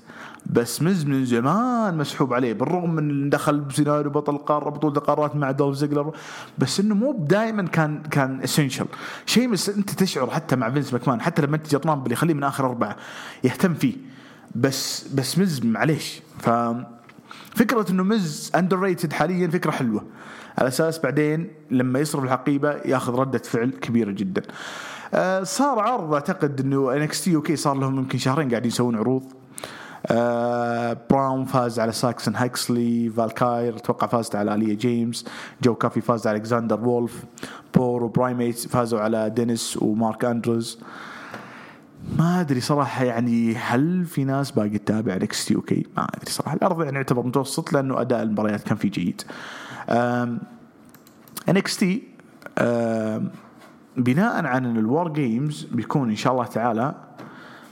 بس مز من زمان مسحوب عليه بالرغم من دخل بسيناريو بطل قارة بطولة القارات مع دولف زيجلر بس إنه مو دائما كان كان essential شيمس أنت تشعر حتى مع فينس ماكمان حتى لما انت جطران اللي يخليه من آخر أربعة يهتم فيه بس بس مز معليش ف فكرة إنه مز underrated حاليا فكرة حلوة على أساس بعدين لما يصرف الحقيبة ياخذ ردة فعل كبيرة جدا. آه صار عرض أعتقد إنه NXT UK صار لهم يمكن شهرين قاعدين يسوون عروض. آه براون فاز على ساكسون هاكسلي فالكاير أتوقع فازت على اليا جيمس جو كافي فاز على ألكسندر وولف بور وبرايميت فازوا على دينيس ومارك اندروز ما أدري صراحة يعني هل في ناس باقي تتابع NXT UK ما أدري صراحة. العرض يعني يعتبر متوسط لأنه أداء المباريات كان فيه جيد. NXT بناء عن إن ال WarGames بيكون إن شاء الله تعالى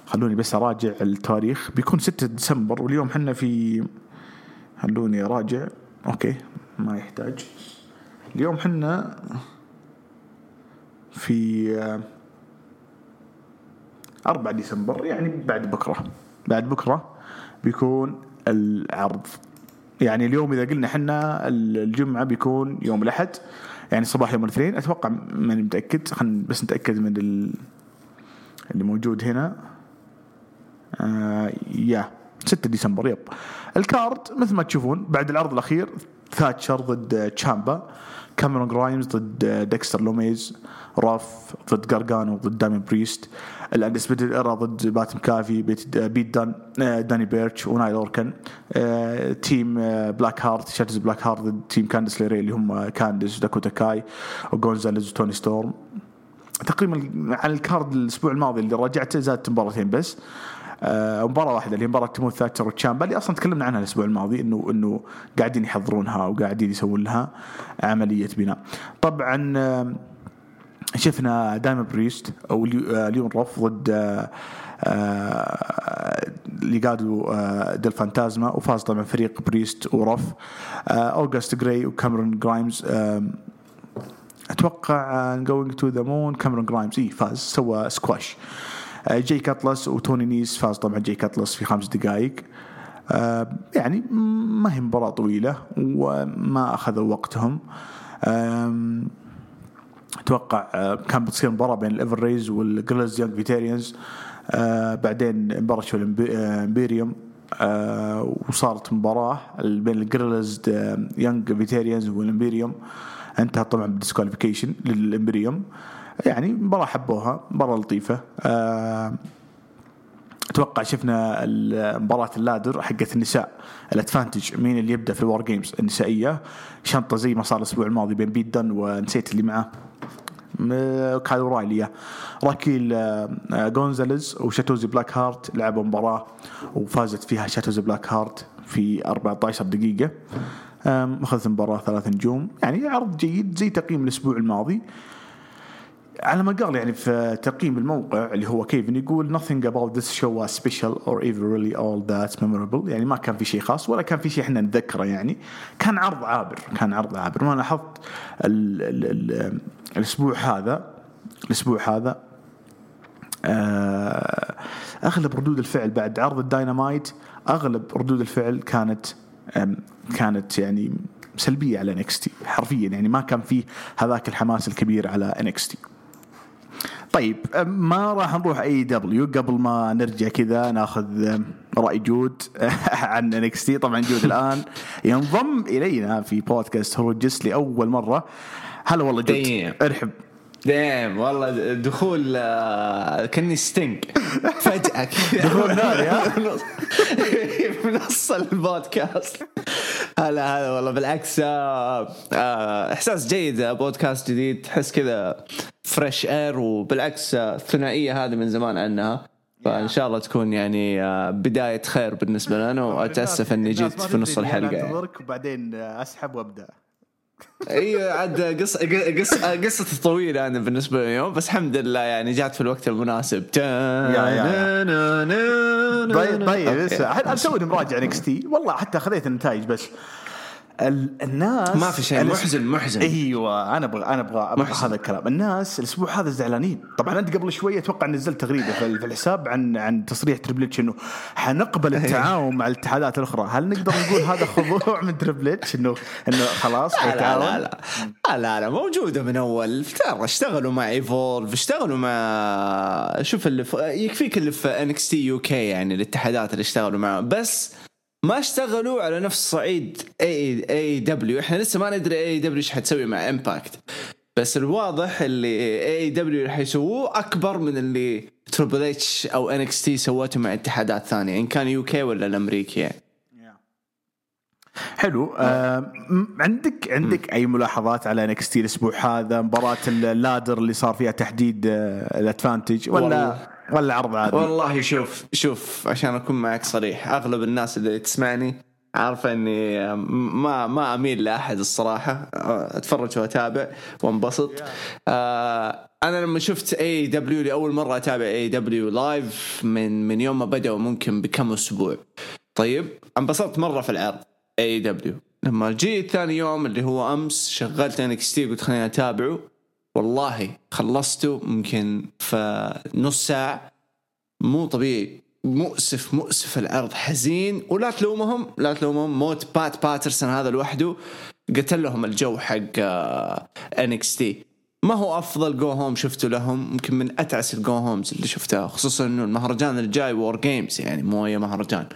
خلوني بس أراجع التاريخ. بيكون 6 ديسمبر واليوم حنا في خلوني أراجع. okay ما يحتاج. اليوم حنا في 4 ديسمبر يعني بعد بكرة. بعد بكرة بيكون العرض. يعني اليوم إذا قلنا إحنا الجمعة بيكون يوم الأحد يعني صباح يوم الاثنين. أتوقع ماني متأكد خلينا بس نتأكد من اللي موجود هنا. yeah 6 ديسمبر yep. ال card مثل ما تشوفون بعد العرض الأخير ثاتشر ضد تشامبا كاميرون جرايمز ضد ديكستر لوميز راف ضد جارجانو ضد دامين بريست ال Undisputed Era ضد بات مكافي بيت, دان داني بيرتش ونايل أوركن تيم بلاك هارت شاتز بلاك هارت ضد تيم كاندس ليري اللي هم كاندس داكوتا كاي وجونزاليز وتوني ستورم. تقريبا على الكارد الأسبوع الماضي اللي رجعته زادت مباراتين بس. آه مباراة واحدة اللي هي مباراة تيموث ثاتشر وتشامبا اللي أصلا تكلمنا عنها الأسبوع الماضي انه إنه قاعدين يحضرونها وقاعدين يسوون لها عملية بناء. طبعا آه شفنا دايما بريست أو ليون روف ضد ليجادو ديل فانتازما وفاز طبعا فريق بريست وروف أوغست جراي وكاميرون جرايمز أتوقع going to the moon كاميرون جرايمز إي فاز سوى سكواش جاي كاتلس وتوني نيس فاز طبعا جاي كاتلس في خمس دقائق. يعني ما هي مباراة طويلة وما أخذوا وقتهم. أتوقع كان بتصير مباراة بين ال Ever-Rise وال Grizzled Young Veterans بعدين مباراة ال Imperium آه وصارت مباراة بين ال Grizzled Young Veterans وال Imperium. انتهت طبعا بال disqualification لل Imperium. يعني مباراة حبوها مباراة لطيفة. آه أتوقع شفنا مباراه ال ladder حقت النساء ال advantage مين اللي يبدأ في ال WarGames النسائية. شنطة زي ما صار الأسبوع الماضي بين بيت دن ونسيت اللي معاه كايل رايلي راكيل آه، آه، جونزاليز وشاتوزي بلاك هارت لعبوا مباراة وفازت فيها شاتوزي بلاك هارت في 14 دقيقة. آم، أخذت المباراة ثلاث نجوم. يعني عرض جيد زي تقييم الأسبوع الماضي. على ما قال يعني في تقييم الموقع اللي هو كيفن يقول nothing about this show was special or even really all that memorable. يعني ما كان في شيء خاص ولا كان في شيء إحنا نتذكره يعني. كان عرض عابر كان عرض عابر. ما لاحظت ال ال ال الأسبوع هذا الأسبوع هذا آه، أغلب ردود الفعل بعد عرض الداينامايت أغلب ردود الفعل كانت كانت يعني سلبية على NXT حرفيا يعني ما كان فيه هذاك الحماس الكبير على NXT طيب ما راح نروح AEW قبل ما نرجع كذا ناخذ رأي جود عن NXT طبعا جود الآن ينضم إلينا في بودكاست هروج جست لأول مرة. هلا والله جود. Damn. ارحب. damn والله دخول آه، كأني ستينج فجأة كذا. دخول ناري، ها؟ في نص البودكاست. هلا هلا والله. بالعكس آه، آه، إحساس جيد آه، بودكاست جديد تحس كذا fresh air وبالعكس الثنائيه هذه من زمان عنها. فإن شاء الله تكون يعني بداية خير بالنسبة لنا وأتأسف إني جيت في نص الحلقة. انتظرك وبعدين أسحب وأبدأ. أيوه عاد قصة قص قصة طويلة أنا بالنسبة لي بس الحمد لله يعني جات في الوقت المناسب. طيب طيب أوكي. لسه أنا توني مراجع NXT والله حتى خذيت النتائج بس. الناس ما في شيء، محزن- محزن. أيوه أنا أبغى أنا أبغى. هذا الكلام. الناس الأسبوع هذا زعلانين. طبعا أنت قبل شوية أتوقع نزلت تغريدة في الحساب عن عن تصريح Triple H إنه حنقبل التعاون مع الاتحادات الأخرى. هل نقدر نقول هذا خضوع من Triple H انه إنه خلاص لا لا حيتعاون لا لا. لا لا, لا موجودة من أول. ترى اشتغلوا مع Evolve اشتغلوا مع شوف اللي في يكفيك اللي في NXT UK يعني الاتحادات اللي اشتغلوا معه. بس ما اشتغلوا على نفس صعيد AEW إحنا لسه ما ندري AEW إيش حتسوي مع Impact بس الواضح اللي AEW اللي حيسووه أكبر من اللي Triple H أو NXT سوته مع اتحادات ثانية إن كان UK ولا الأمريكي يعني. حلو. آه عندك عندك أي ملاحظات على NXT الأسبوع هذا؟ مباراة ال ladder اللي صار فيها تحديد آه ال advantage ولا والله. ولا عرض عادي. والله شوف شوف عشان أكون معك صريح أغلب الناس اللي تسمعني عارفة إني ما ما أميل لأحد الصراحة. أتفرج وأتابع وانبسط. آه أنا لما شفت AEW لأول مرة أتابع AEW live من من يوم ما بدأوا ممكن بكم أسبوع. طيب انبسطت مرة في العرض AEW لما جيت ثاني يوم اللي هو أمس شغلت NXT قلت خليني أتابعه. والله خلصته ممكن في نص ساعة. مو طبيعي. مؤسف مؤسف العرض. حزين. ولا تلومهم. لا تلومهم. موت بات باترسون هذا لوحده. قتل لهم الجو حق NXT ما هو أفضل go home شفته لهم؟ يمكن من أتعس ال go homes اللي شفتها. خصوصا إنه المهرجان الجاي War Games يعني مو اي مهرجان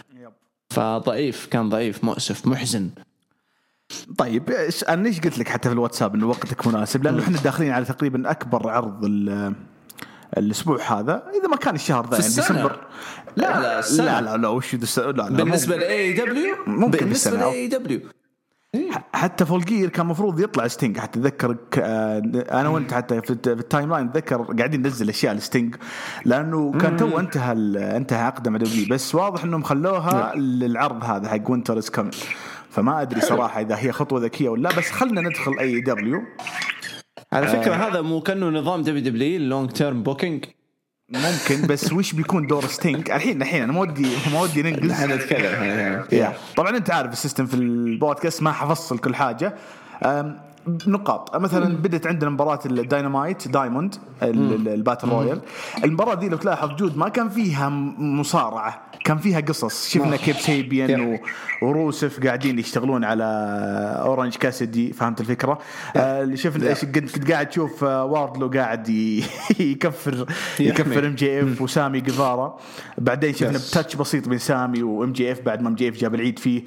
فضعيف كان ضعيف مؤسف محزن. طيب أنا ليش قلت لك حتى في الواتساب انه وقتك مناسب؟ لأنه إحنا داخلين على تقريبا أكبر عرض ال- الأسبوع هذا. إذا ما كان الشهر ذا يعني. ديسمبر. لا، لا، السنة. لا لا لا وش دس- لا لا بالنسبة لاي دبليو ممكن بالنسبة. لاي دبليو حتى فول جير كان المفروض يطلع ستينج حتى أتذكر آه، أنا وأنت حتى في, الت- في ال timeline أتذكر قاعدين ننزل أشياء الستينج لأنه كان تو انتهى انتهى عقده مع W بس واضح إنهم خلوها للعرض هذا حق Winter Is فما أدري صراحة إذا هي خطوة ذكية ولا لا بس خلنا ندخل AEW. على فكرة هذا مو كأنه نظام WWE ال long term booking ممكن بس وش بيكون دور ستينج الحين الحين أنا ما ودي ما ودي ننقز إحنا نتكلم. طبعا أنت عارف ال system في البودكاست ما حفصل كل حاجة. نقاط. مثلا بدت عندنا مباراه ال Dynamite Diamond ال- ال- ال battle royal المباراة دي لو تلاحظ جود ما كان فيها مصارعة كان فيها قصص. شفنا كيب سابيان و- وروسف قاعدين يشتغلون على اورنج كاسدي فهمت الفكرة؟ آه، اللي شفنا إيش كنت قاعد تشوف آه، واردلو قاعد ي cover ي cover MJF وسامي جيفارا. بعدين شفنا Yes. touch بسيط بين سامي و MJF بعد ما MJF جاب العيد فيه.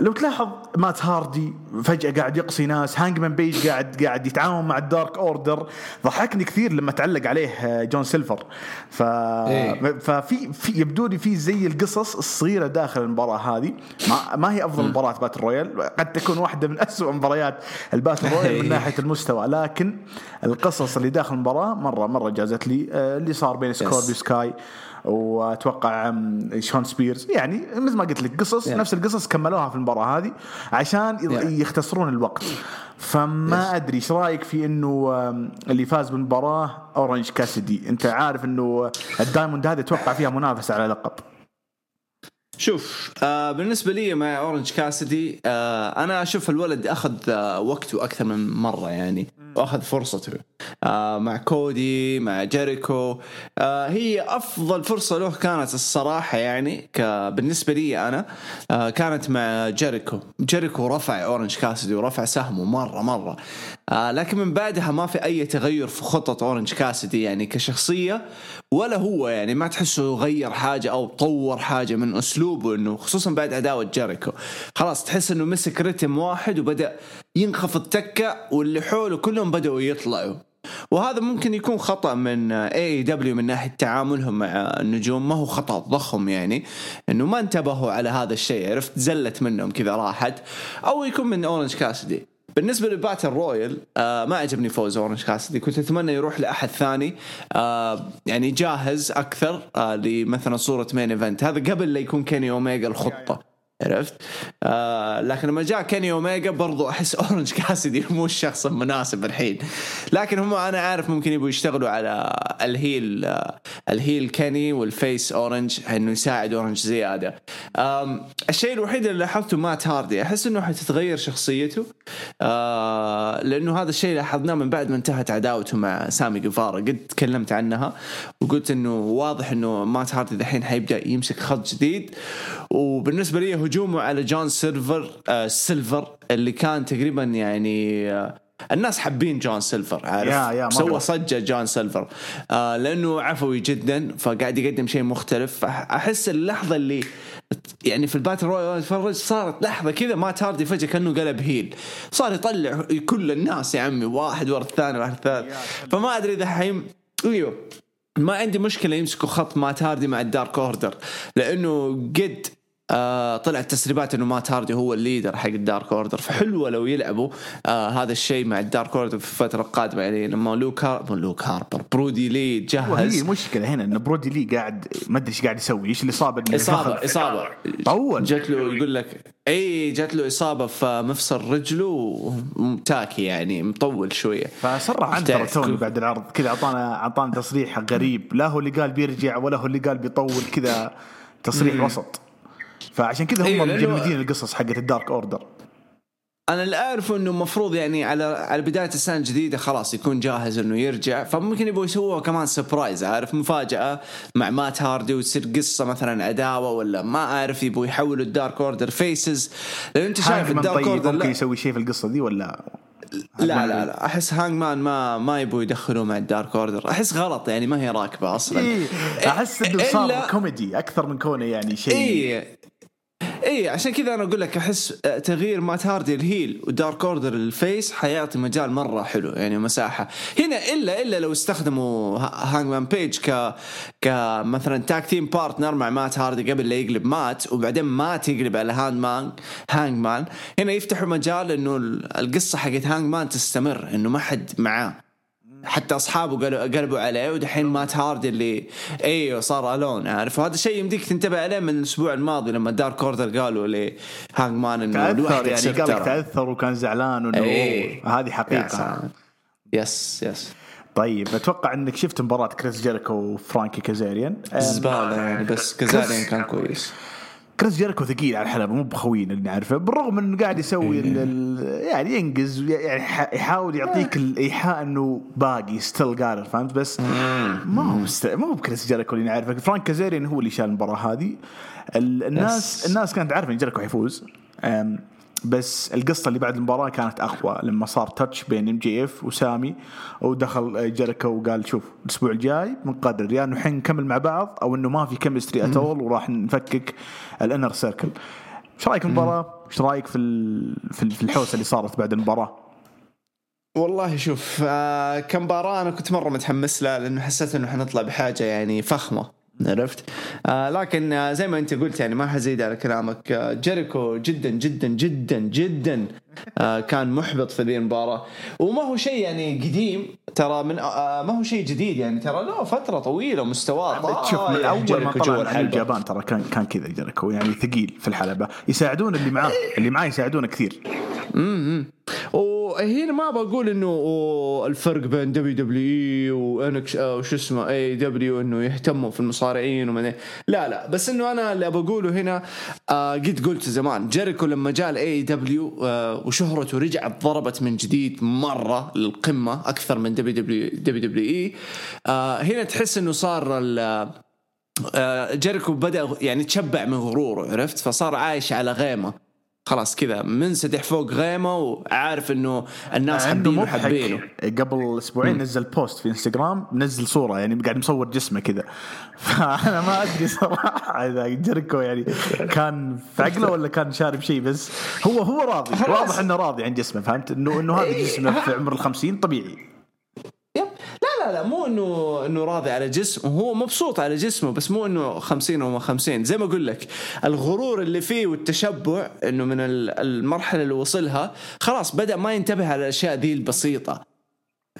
لو تلاحظ مات هاردي فجأة قاعد يقصي ناس. هانجمان بيج قاعد قاعد يتعاون مع ال Dark Order ضحكني كثير لما تعلق عليه آه، جون سيلفر ف إيه. ففي في يبدو لي في زي القصص الصغيرة داخل المباراة هذه. ما, ما هي أفضل مباراة battle royal قد تكون واحدة من أسوأ مباريات ال battle royal من. ناحية المستوى. لكن القصص اللي داخل المباراة مره مرة جازت لي آه، اللي صار بين سكوربيو سكاي وأتوقع شون سبيرز يعني مثل ما قلت لك قصص Yeah. نفس القصص كملوها في المباراة هذه عشان Yeah. يختصرون الوقت فما Yes. أدري إيش رأيك في إنه اللي فاز بالمباراة أورنج كاسدي أنت عارف إنه ال diamond هذه أتوقع فيها منافسة على لقب شوف آه بالنسبة لي مع أورنج كاسدي آه أنا أشوف الولد أخذ آه وقته أكثر من مرة يعني واخذ فرصته. آه مع كودي مع جيريكو. آه هي أفضل فرصة له كانت الصراحة يعني بالنسبة لي أنا آه كانت مع جيريكو. جيريكو رفع أورنج كاسدي ورفع سهمه مرة مرة. آه لكن من بعدها ما في أي تغير في خطه أورنج كاسدي يعني كشخصية. ولا هو يعني ما تحسه غير حاجة أو طور حاجة من أسلوبه إنه خصوصا بعد عداوه جيريكو. خلاص تحس إنه مسك رتم واحد وبدأ ينخفض تكة واللي حوله كلهم بدأوا يطلعوا. وهذا ممكن يكون خطأ من AEW من ناحية تعاملهم مع النجوم. ما هو خطأ ضخم يعني إنه ما انتبهوا على هذا الشيء عرفت؟ زلت منهم كذا راحت. أو يكون من اورنج كاسدي بالنسبة ل Battle Royal آه ما عجبني فوز أورنج كاسدي كنت أتمنى يروح لأحد ثاني. آه يعني جاهز أكثر آه لمثلا صورة main event هذا قبل لا يكون كيني اوميجا الخطة. عرفت؟ آه لكن لما جاء كيني اوميجا برضو أحس أورنج كاسدي مو الشخص المناسب الحين. لكن هم أنا عارف ممكن يبغوا يشتغلوا على ال heel آه ال heel كيني وال face أورنج إنه يساعد أورنج زيادة. الشيء الوحيد اللي لاحظته مات هاردي. أحس إنه حتتغير شخصيته آه لأنه هذا الشيء لاحظناه من بعد ما انتهت عداوته مع سامي جيفارا. قد تكلمت عنها وقلت إنه واضح إنه مات هاردي دحين حيبدأ يمسك خط جديد. وبالنسبة لي هجومه على جون سيلفر آه سيلفر اللي كان تقريبا يعني آه الناس حابين جون سيلفر عارف. سوى صجة جون سيلفر. آه لأنه عفوي جدا فقاعد يقدم شيء مختلف. أحس اللحظة اللي يعني في ال Battle Royal اتفرج صارت لحظة كذا مات هاردي فجأة كأنه قلب heel. صار يطلع كل الناس يا عمي واحد ورا الثاني واحد الثالث. فما أدري إذا حيم أيوه. ما عندي مشكلة يمسكوا خط مات هاردي مع ال Dark Order لأنه قد آه طلعت تسريبات إنه مات هاردي هو ال leader حق ال Dark Order. فحلوة لو يلعبوا. آه هذا الشيء مع ال Dark Order في الفترة القادمة. يعني لما لوك هار... مو لوك هاربر. برودي لي جهز. المشكلة هنا ان برودي لي قاعد ما أدري إيش قاعد يسوي. إيش الاصابه اللي اصابه إصابة. طول. جات له يقول لك إي جات له إصابة في مفصل رجله وتاكي يعني مطول شوية. فصرح عن ترى توني بعد العرض. كذا اعطانا أعطانا تصريح غريب. لا هو اللي قال بيرجع ولا هو اللي قال بيطول. كذا تصريح وسط. فعشان كذا إيه، هم لأنه- مجمدين القصص حقت ال Dark Order. أنا اللي أعرفه إنه المفروض يعني على على بداية السنة الجديدة خلاص يكون جاهز إنه يرجع. فممكن يبغوا يسووها كمان surprise عارف مفاجأة مع مات هاردي وتصير قصة مثلا عداوة ولا ما أعرف يبغوا يحولوا ال Dark Order faces لأن أنت شايف ال Dark طيب Order ممكن يسوي شيء في القصة دي ولا؟ لا لا, لا. أحس هانج مان ما ما يبغوا يدخلوه مع ال Dark Order. أحس غلط يعني ما هي راكبة أصلا. إيه أحس إنه صار كوميدي أكثر من كونه يعني شيء اي اي عشان كذا أنا أقول لك أحس تغيير مات هاردي ال heel و Dark Order ال face حيعطي مجال مرة حلو يعني مساحة. هنا إلا إلا لو استخدموا هانجمان بيج ك كمثلا tag team partner مع مات هاردي قبل لا يقلب مات وبعدين مات يقلب على هانج مان هانج مان هنا يفتحوا مجال إنه القصة حقت هانج مان تستمر إنه ما حد معاه. حتى أصحابه قالوا قلبوا عليه ودحين مات هاردي اللي أيوه صار alone عارف وهذا الشيء يمديك تنتبه عليه من الأسبوع الماضي لما Dark Order قالوا لهانج مان إنه تاثر يعني قال. تاثر وكان زعلان انه إيه. أوه، هذه حقيقة. yes yes طيب أتوقع إنك شفت مباراة كريس جيريكو وفرانكي كازاريان زبالة يعني بس كازاريان كان كويس كريس جيريكو ثقيل على الحلبة مو بخوين اللي نعرفه بالرغم انه قاعد يسوي ال- ال- يعني ينقز يعني يحاول يعطيك الايحاء إنه باقي still قادر فهمت؟ بس ما هو. ما هو بكريس جيريكو اللي نعرفه. فرانك كازاريان هو اللي شال المباراة هذه. ال- الناس. الناس كانت عارفه إن جيريكو حيفوز. بس القصة اللي بعد المباراة كانت أقوى لما صار touch بين MJF وسامي ودخل جيريكو وقال شوف الأسبوع الجاي بنقرر يا إنه الحين نكمل مع بعض أو إنه ما في chemistry at all وراح نفكك ال Inner Circle إيش رأيك في المباراة؟ إيش رأيك في في الحوسة اللي صارت بعد المباراة؟ والله شوف آه كمباراة أنا كنت مرة متحمس لها لأنه حسيت إنه حنطلع بحاجة يعني فخمة عرفت؟ آه لكن آه زي ما انت قلت يعني ما حزيد على كلامك. آه جيريكو جدا جدا جدا جدا آه كان محبط في ذي المباراة. وما هو شيء يعني قديم ترى من آه ما هو شيء جديد يعني ترى له فترة طويلة مستواه شوف من طايح أول ما طلع الحلبة. اليابان ترى كان كان كذا جيريكو يعني ثقيل في الحلبة. يساعدون اللي معاه اللي معاه يساعدونه كثير. امم وهنا ما بقول إنه الفرق بين دبليو دبليو إي وانكس وش اسمه إي دبليو إنه يهتموا في المصارعين ومن لا لا بس إنه أنا اللي بقوله هنا آه قد قلت زمان جيريكو لما جاء ال AEW آه وشهرته رجعت ضربت من جديد مرة للقمة أكثر من دبليو دبليو دبليو دبليو إي آه هنا تحس إنه صار ال- آه، جيريكو بدأ يعني تشبع من غروره عرفت؟ فصار عايش على غيمة. خلاص كذا منسدح فوق غيمه وعارف إنه الناس حابينه حابينه قبل أسبوعين نزل post في انستغرام نزل صورة يعني قاعد مصور جسمه كذا. فأنا ما أدري صراحة إذا جيريكو يعني كان في عقله ولا كان شارب شيء بس هو هو راضي. واضح إنه راضي عن جسمه فهمت؟ انه إنه هذا إيه. جسمه في عمر الخمسين طبيعي. yep لا مو إنه إنه راضي على جسمه هو مبسوط على جسمه بس مو إنه 50 أو ما 50 زي ما أقول لك الغرور اللي فيه والتشبع إنه من ال- المرحلة اللي وصلها خلاص بدأ ما ينتبه على الأشياء ذي البسيطة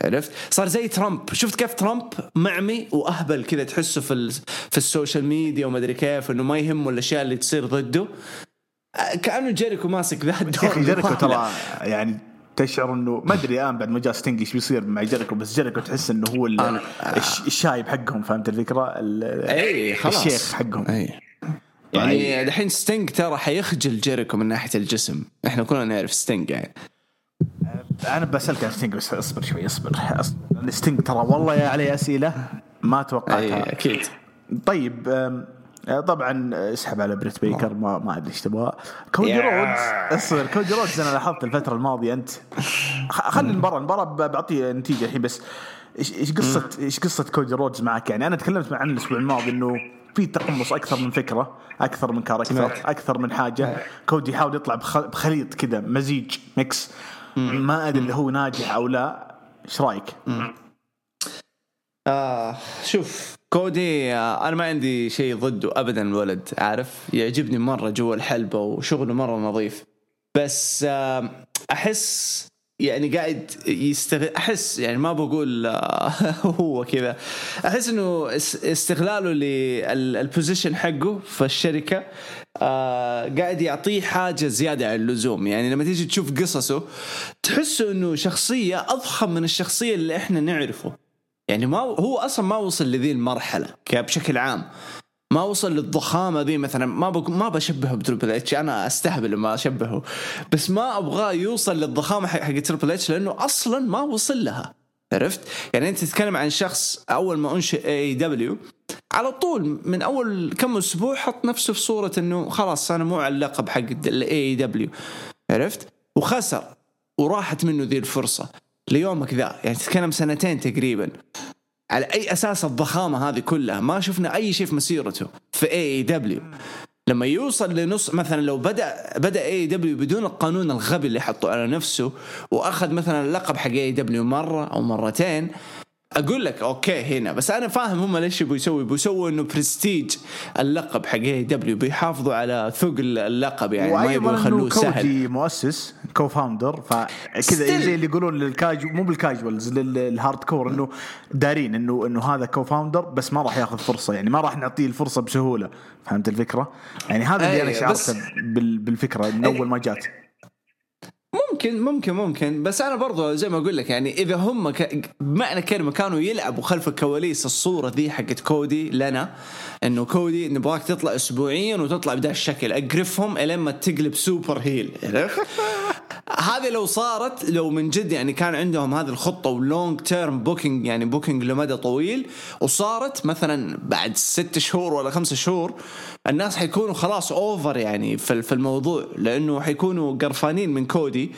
عرفت؟ صار زي ترامب، شفت كيف ترامب معمي وأهبل كذا تحسه في ال- في ال social media وما أدري كيف إنه ما يهمه الأشياء اللي تصير ضده. كأنه جيريكو ماسك ذا الدور جيريكو. ترى يعني تشعر انه ما ادري الان بعد ما جاء ستينج إيش بيصير مع جيريكو بس جيريكو تحس انه هو ال- الش- الشايب حقهم فهمت الفكرة؟ ال- اي خلاص. الشيخ حقهم. اي يعني الحين ستينج ترى حيخجل جيريكو من ناحية الجسم. إحنا كلنا نعرف ستينج يعني. أنا بسألك عن ستينج بس اصبر شوي اصبر. لأن ستينج ترى والله يا عليه اسئله ما توقعتها. أكيد. طيب طبعا اسحب على بريت بيكر ما ما أدري إيش تبغى. كودي. رودز اصبر كودي رودز أنا لاحظت الفترة الماضية أنت خلي المباراة المباراة ب- بعطيه نتيجة الحين بس. إيش قصه إيش قصة كودي رودز معك؟ يعني أنا تكلمت عن الأسبوع الماضي إنه في تقمص أكثر من فكرة أكثر من character. أكثر من حاجة. كودي يحاول يطلع بخ- بخليط كذا مزيج mix. ما أدري إذا هو ناجح أو لا. إيش رأيك؟ آه شوف كودي آه أنا ما عندي شيء ضده ابدا الولد عارف؟ يعجبني مرة جوا الحلبة وشغله مرة نظيف. بس آه أحس يعني قاعد يستغل أحس يعني ما بقول آه هو كذا. أحس إنه اس- استغلاله لل position حقه في الشركة قاعد يعطيه حاجة زيادة عن اللزوم. يعني لما تيجي تشوف قصصه تحسه إنه شخصية أضخم من الشخصية اللي إحنا نعرفه. يعني ما هو أصلا ما وصل لذي المرحلة بشكل عام. ما وصل للضخامة ذي مثلا ما بق... ما بشبهه بتربل إتش. أنا أستهبل لما أشبهه. بس ما أبغاه يوصل للضخامة حق تربل إتش لأنه أصلا ما وصل لها. عرفت؟ يعني أنت تتكلم عن شخص أول ما أنشئ AEW على طول من أول كم أسبوع حط نفسه في صورة إنه خلاص أنا مو على اللقب حق ال AEW عرفت؟ وخسر. وراحت منه ذي الفرصة. ليومك ذا. يعني تتكلم سنتين تقريبا. على أي أساس الضخامة هذه كلها؟ ما شفنا أي شيء في مسيرته في AEW لما يوصل لنص مثلا لو بدأ بدأ AEW بدون القانون الغبي اللي حطه على نفسه وأخذ مثلا اللقب حق AEW مرة أو مرتين أقول لك okay هنا بس أنا فاهم هم ليش يبغوا يسوي يبغوا يسووا إنه برستيج اللقب حق AEW بيحافظوا على ثقل اللقب يعني ما يبغوا يخلوه سهل كودي مؤسس co-founder فكذا. زي اللي يقولون لل casu- مو بال casuals لل hardcore إنه دارين إنه إنه هذا co-founder بس ما راح ياخذ فرصة يعني ما راح نعطيه الفرصة بسهولة فهمت الفكرة؟ يعني هذا اللي أنا بس- بال- بالفكرة من أول ما جات ممكن ممكن ممكن. بس أنا برضو زي ما أقول لك يعني إذا هم ك... بمعنى كلمة كانوا يلعبوا خلف الكواليس الصورة ذي حقت كودي لنا إنه كودي نبغاك تطلع اسبوعيا وتطلع بدا الشكل. أقرفهم إلين ما تقلب super heel. عرفت؟ هذه لو صارت لو من جد يعني كان عندهم هذه الخطة و long term booking يعني booking لمدى طويل وصارت مثلا بعد ست شهور ولا خمسة شهور الناس حيكونوا خلاص over يعني في الموضوع لأنه حيكونوا قرفانين من كودي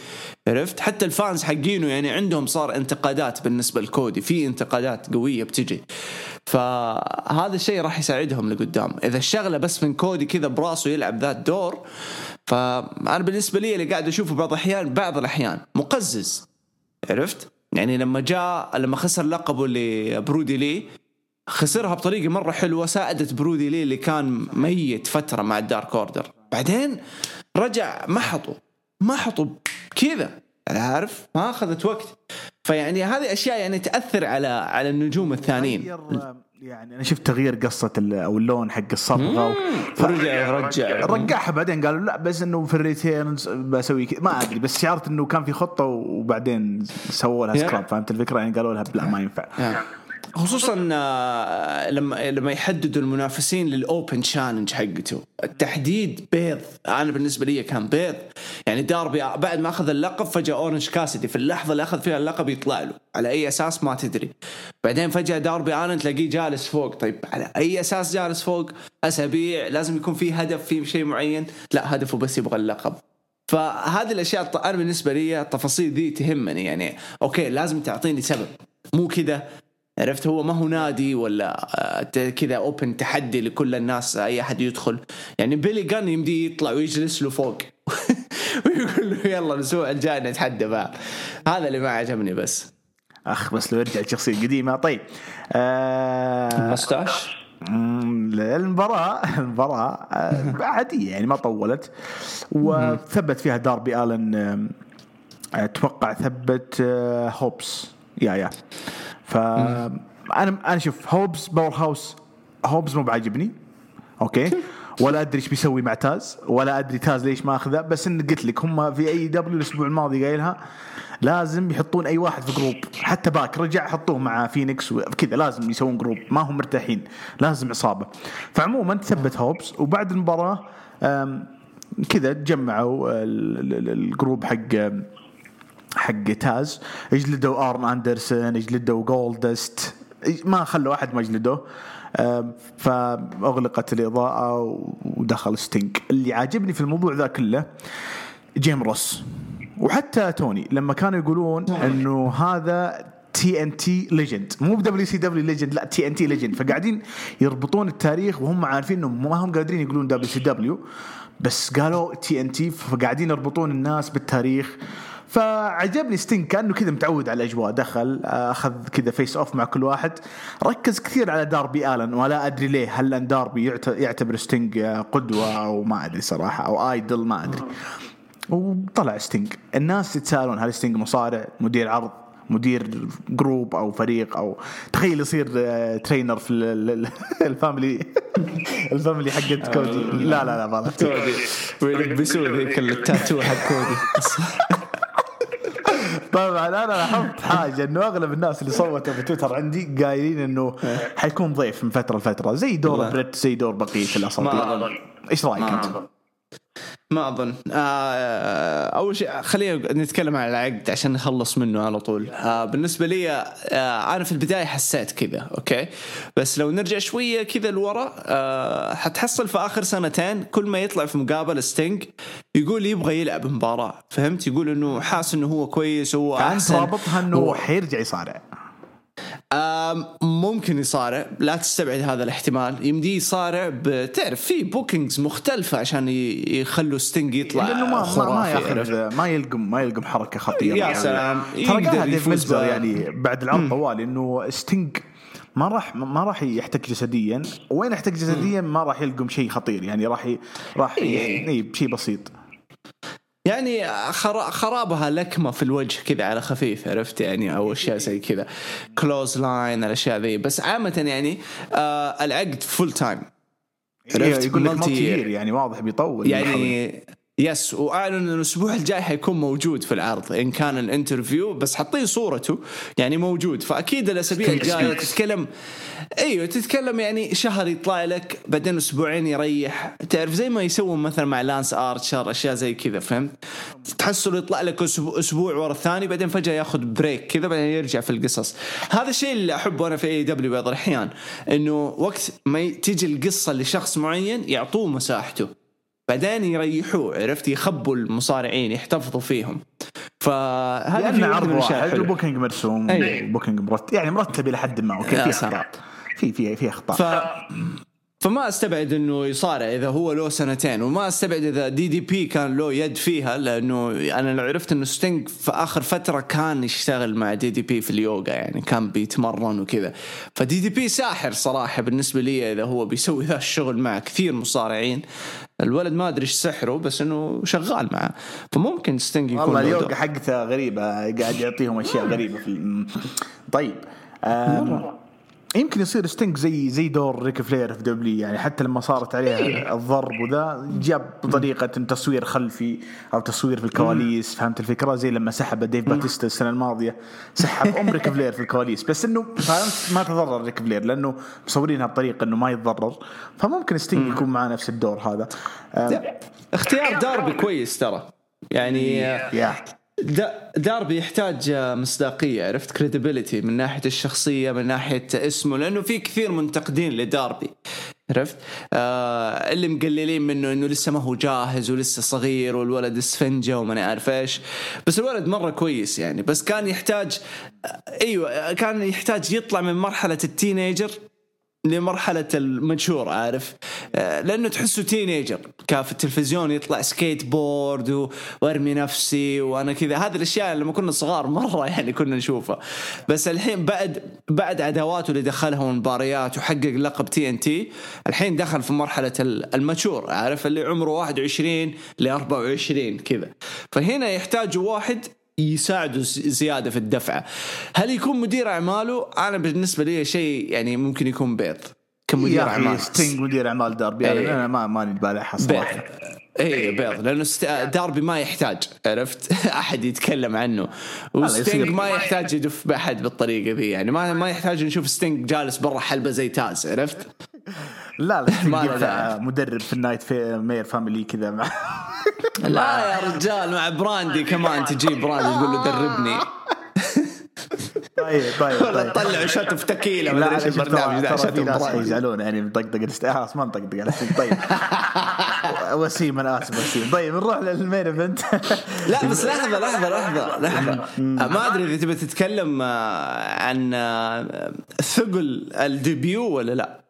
عرفت؟ حتى ال fans حقينه يعني عندهم صار انتقادات بالنسبة لكودي في انتقادات قوية بتجي. فهذا الشيء راح يساعدهم لقدام. إذا الشغلة بس من كودي كذا براسه يلعب ذا الدور فأنا بالنسبة لي اللي قاعد أشوفه بعض الاحيان بعض الأحيان مقزز. عرفت؟ يعني لما جاء لما خسر لقبه لبرودي لي خسرها بطريقة مرة حلوة ساعدت برودي لي اللي كان ميت فترة مع الدارك أوردر. بعدين رجع محطه محطه كذا. عارف؟ ما أخذت وقت. فيعني هذه أشياء يعني تأثر على على النجوم الثانيين. يعني أنا شفت تغيير قصة أو اللون حق الصبغة رجع رجع رجعها بعدين قالوا لا بس إنه في ال returns بسوي كذا ما أدري بس شعرت إنه كان في خطة وبعدين سووا لها. سكراب فهمت الفكرة يعني قالوا لها لا ما ينفع. خصوصا آه، لما لما يحددوا المنافسين لل open challenge حقته. التحديد بيض. أنا بالنسبة لي كان بيض. يعني داربي بعد ما أخذ اللقب فجأة أورنج كاسدي في اللحظة اللي أخذ فيها اللقب يطلع له. على أي أساس ما تدري. بعدين فجأة داربي الن تلاقيه جالس فوق. طيب على أي أساس جالس فوق؟ أسابيع. لازم يكون في هدف في شيء معين. لا هدفه بس يبغى اللقب. فهذه الأشياء أنا بالنسبة لي التفاصيل دي تهمني. يعني okay لازم تعطيني سبب. مو كذا. عرفت هو ما هو نادي ولا آه، ت- كذا open تحدي لكل الناس أي أحد يدخل. يعني بيلي جان يمدي يطلع ويجلس له فوق. ويقول له يلا الأسبوع الجاي نتحدى بعض هذا اللي ما عجبني بس. أخ بس لو يرجع الشخصيه القديمه طيب آه 15 مم، المباراة المباراة آه، عادية يعني ما طولت. وثبت فيها داربي آلن آم، أتوقع ثبت آه، هوبس. yeah yeah. ف أنا أنا شوف هوبس Powerhouse هوبس مو بعاجبني. okay؟ ولا أدري إيش بيسوي مع تاز ولا أدري تاز ليش ما أخذه بس إن قلت لك هم في AEW الأسبوع الماضي قايلها لازم يحطون أي واحد في group حتى PAC رجع حطوه مع فينيكس وكذا لازم يسوون group ما هم مرتاحين. لازم عصابة. فعموما ثبت هوبس وبعد المباراة كذا تجمعوا ال- ال- ال- ال group حق حق تاز اجلدوا آرن أندرسون اجلدوا جولدست ما خلوا أحد ما اجلدوه فأغلقت الإضاءة ودخل ستينج اللي عاجبني في الموضوع ذا كله جيم روس. وحتى توني لما كانوا يقولون إنه هذا تي ان تي ليجند مو بدبليو سي دبليو ليجند لا تي ان تي ليجند فقاعدين يربطون التاريخ وهم عارفين انهم ما هم قادرين يقولون دبليو سي دبليو بس قالوا تي ان تي فقاعدين يربطون الناس بالتاريخ. فعجبني ستينج كانه كذا متعود على الأجواء. دخل أخذ كذا face off مع كل واحد. ركز كثير على داربي آلن ولا أدري ليه. هل ان داربي يعت- يعتبر ستينج قدوة أو ما أدري صراحة أو idol ما أدري. وطلع ستينج الناس يتساءلون هل ستينج مصارع مدير عرض مدير group أو فريق أو تخيل يصير آه، trainer في ال- ال- ال family ال family حقت كودي. لا لا لا ما. كودي. ويلبسوا ذيك التاتو حق كودي. طبعا أنا لاحظت حاجة إنه أغلب الناس اللي صوتوا في تويتر عندي قايلين إنه حيكون ضيف من فترة لفترة زي دور. بريت زي دور بقية الأساطير إيش رأيك أنت؟ ما أظن. آه أول شيء خلينا نتكلم عن العقد عشان نخلص منه على طول. آه بالنسبة لي آه أنا في البداية حسيت كذا أوكي؟ بس لو نرجع شوية كذا لورا آه حتحصل في آخر سنتين كل ما يطلع في مقابله ستينج يقول يبغى يلعب مباراة فهمت؟ يقول إنه حاس إنه هو كويس هو أحسن. رابطها إنه حيرجع يصارع. ممكن يصارع لا تستبعد هذا الاحتمال يمديه يصارع بتعرف في bookings مختلفة عشان يخلوا ستينج يطلع لأنه ما ما, ما؟ ياخذ ما يلقم ما يلقم حركة خطيرة يا يعني. سلام ترى يقدر قالها ديف بها. يعني بعد العرض طوال إنه ستينج ما راح ما راح يحتك جسديا وين يحتك جسديا ما راح يلقم شيء خطير يعني راح. راح. إيه. إيه بشيء بسيط يعني خرا- خرابها لكمة في الوجه كذا على خفيف عرفت؟ يعني أو أشياء زي كذا. clothesline الاشياء ذي. بس عامة يعني آه العقد full time عرفت؟ يقول لك multi. يعني واضح بيطول يعني yes وأعلن إنه الأسبوع الجاي حيكون موجود في العرض إن كان ال interview بس حاطين صورته يعني موجود. فأكيد الأسابيع الجاية تتكلم إيوه تتكلم يعني شهر يطلع لك بعدين أسبوعين يريح. تعرف زي ما يسوون مثلا مع لانس ارشر أشياء زي كذا فهمت؟ تحصل يطلع لك أسبوع, ورا الثاني بعدين فجأة ياخذ break كذا بعدين يرجع في القصص. هذا الشيء اللي أحبه أنا في AEW بعض الأحيان إنه وقت ما تيجي القصة لشخص معين يعطوه مساحته. بعدين يريحوه عرفت يخبوا المصارعين يحتفظوا فيهم فهذا في عرض واحد. و booking مرسوم. و booking مرتب يعني مرتب إلى حد ما أوكي في. أخطاء في في في أخطاء ف فما أستبعد إنه يصارع إذا هو له سنتين وما أستبعد إذا دي دي بي كان له يد فيها لأنه أنا لو عرفت إنه ستينج في آخر فترة كان يشتغل مع دي دي بي في اليوغا يعني كان بيتمرن وكذا. فدي دي بي ساحر صراحة بالنسبة لي إذا هو بيسوي ذا الشغل مع كثير مصارعين. الولد ما أدري إيش سحره بس إنه شغال معه. فممكن ستينج يكون والله له اليوغا. حقته غريبة قاعد يعطيهم أشياء غريبة في طيب يمكن يصير ستينج زي زي دور ريك فلير في WWE يعني حتى لما صارت عليها الضرب وذا جاب بطريقه تصوير خلفي أو تصوير في الكواليس فهمت الفكرة؟ زي لما سحب ديف باتيستا السنة الماضية سحب أم ريك فلير في الكواليس. بس إنه فهمت؟ ما تضرر ريك فلير لأنه مصورينها بطريقة إنه ما يتضرر. فممكن ستينج يكون معاه نفس الدور هذا. آم، اختيار داربي كويس ترى. يعني دا- داربي يحتاج مصداقية عرفت؟ credibility من ناحية الشخصية من ناحية اسمه لأنه في كثير منتقدين لداربي عرفت؟ آه اللي مقللين منه إنه لسه ما هو جاهز ولسه صغير والولد اسفنجه وما عارف إيش. بس الولد مرة كويس يعني بس كان يحتاج آه، أيوه كان يحتاج يطلع من مرحلة ال teenager لمرحلة ال mature عارف؟ آه، لأنه تحسه teenager كان في التلفزيون يطلع سكيت بورد وأرمي نفسي وأنا كذا. هذه الأشياء لما كنا صغار مرة يعني كنا نشوفها. بس الحين بعد بعد عداواته اللي دخلها مباريات وحقق لقب TNT الحين دخل في مرحلة ال- ال mature عارف؟ اللي عمره 21 ل 24 كذا. فهنا يحتاجوا واحد يساعده زيادة في الدفعه هل يكون مدير أعماله؟ أنا بالنسبة لي شيء يعني ممكن يكون بيض كمدير أعمال. ستينج مدير أعمال داربي. إيه. أنا ما ماني بالحها بيض. صراحة. اي بيض. لأنه. داربي ما يحتاج عرفت؟ أحد يتكلم عنه. وستينج. ما يحتاج يدف بأحد بالطريقة ذي يعني ما ما يحتاج نشوف ستينج جالس برا حلبة زي تاز عرفت؟ لا لا ما. مدرب في النايت في مير فاميلي كذا مع لا يا رجال مع براندي كمان تجيب براندي تقول له دربني. طيب طيب ولا طيب. تطلع شوت في تكيله ما لا أدري إيش البرنامج ذا شوت في ناس حيزعلون يعني آه، خلاص ما نطقطق على. طيب. وسيم أنا اسف وسيم. طيب نروح للمين ايفنت لا بس لحظة لحظة لحظة لحظة. ما أدري إذا تبي تتكلم آه، عن آه، ثقل الديبيو ولا لا.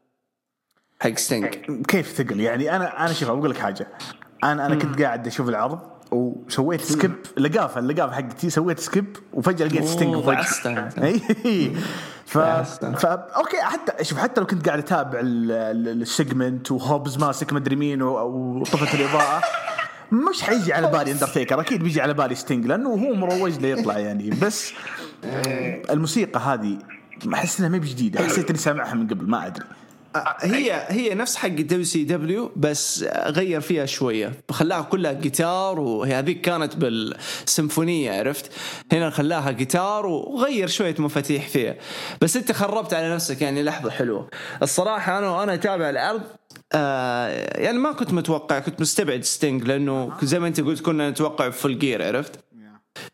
حق ستينج كيف ثقل يعني أنا أنا شوف أقول لك حاجة. أنا أنا كنت قاعد أشوف العرض وسويت skip لقافة اللقافه حقتي سويت skip وفجأة لقيت ستينج. اي ف... ف okay حتى شوف حتى لو كنت قاعد أتابع ال- ال- ال segment وهوبز ماسك مدري مين وطفت الإضاءة مش حيجي على بالي اندرتيكر أكيد بيجي على بالي ستينج لأنه هو مروج له يطلع يعني. بس الموسيقى هذه أحس إنها ما بجديدة حسيت إني سامعها من قبل ما أدري. هي هي نفس حق WCW بس غير فيها شوية. خلاها كلها جيتار وهي هذيك كانت بالسيمفونية عرفت؟ هنا خلاها جيتار وغير شوية مفاتيح فيها. بس أنت خربت على نفسك يعني لحظة حلوة. الصراحة أنا وأنا أتابع العرض آه يعني ما كنت متوقع كنت مستبعد Sting لأنه زي ما أنت قلت كنا نتوقع Full Gear عرفت؟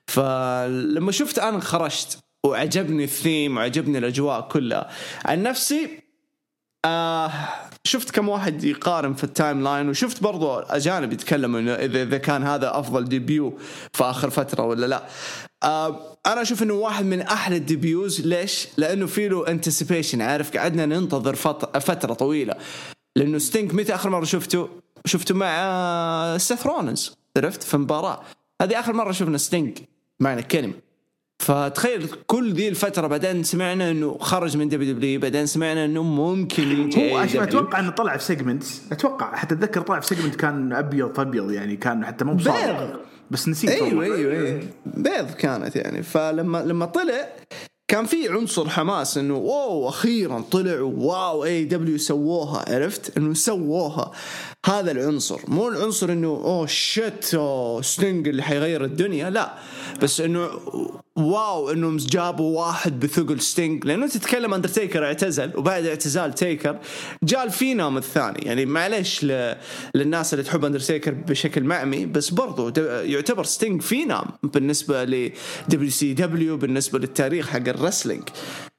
فلما شفت أنا خرجت وعجبني الثيم وعجبني الأجواء كلها. عن نفسي آه شفت كم واحد يقارن في ال timeline وشفت برضو أجانب يتكلموا إنه اذا إذا كان هذا أفضل debut في آخر فترة ولا لا. آه أنا أشوف إنه واحد من أحلى ال debuts ليش؟ لأنه في له anticipation عارف؟ قعدنا ننتظر فت- فترة طويلة. لأنه Sting متى آخر مرة شفته؟ شفته مع آه، Seth Rollins عرفت؟ في مباراة. هذه آخر مرة شفنا Sting بمعنى الكلمة فتخيل كل ذي الفترة بعدين سمعنا إنه خرج من WWE بعدين سمعنا إنه ممكن يجي هو AEW. أتوقع إنه طلع في segments أتوقع حتى أتذكر طلع في segment كان أبيض فأبيض يعني كان حتى مو بيض. بس نسيت أيوه. أيوه أيوه بيض كانت يعني فلما لما طلع كان في عنصر حماس إنه wow أخيرا طلع واو اي دبليو سووها عرفت إنه سووها هذا العنصر. مو العنصر إنه oh shit أوه Sting اللي حيغير الدنيا لا. بس إنه wow إنهم جابوا واحد بثقل Sting لأنه تتكلم اندرتيكر اعتزل وبعد اعتزال Taker جاء ال phenom الثاني. يعني معليش ل... للناس اللي تحب اندرتيكر بشكل معمي بس برضو. يعتبر Sting phenom بالنسبة ل WCW بالنسبة للتاريخ حق ال wrestling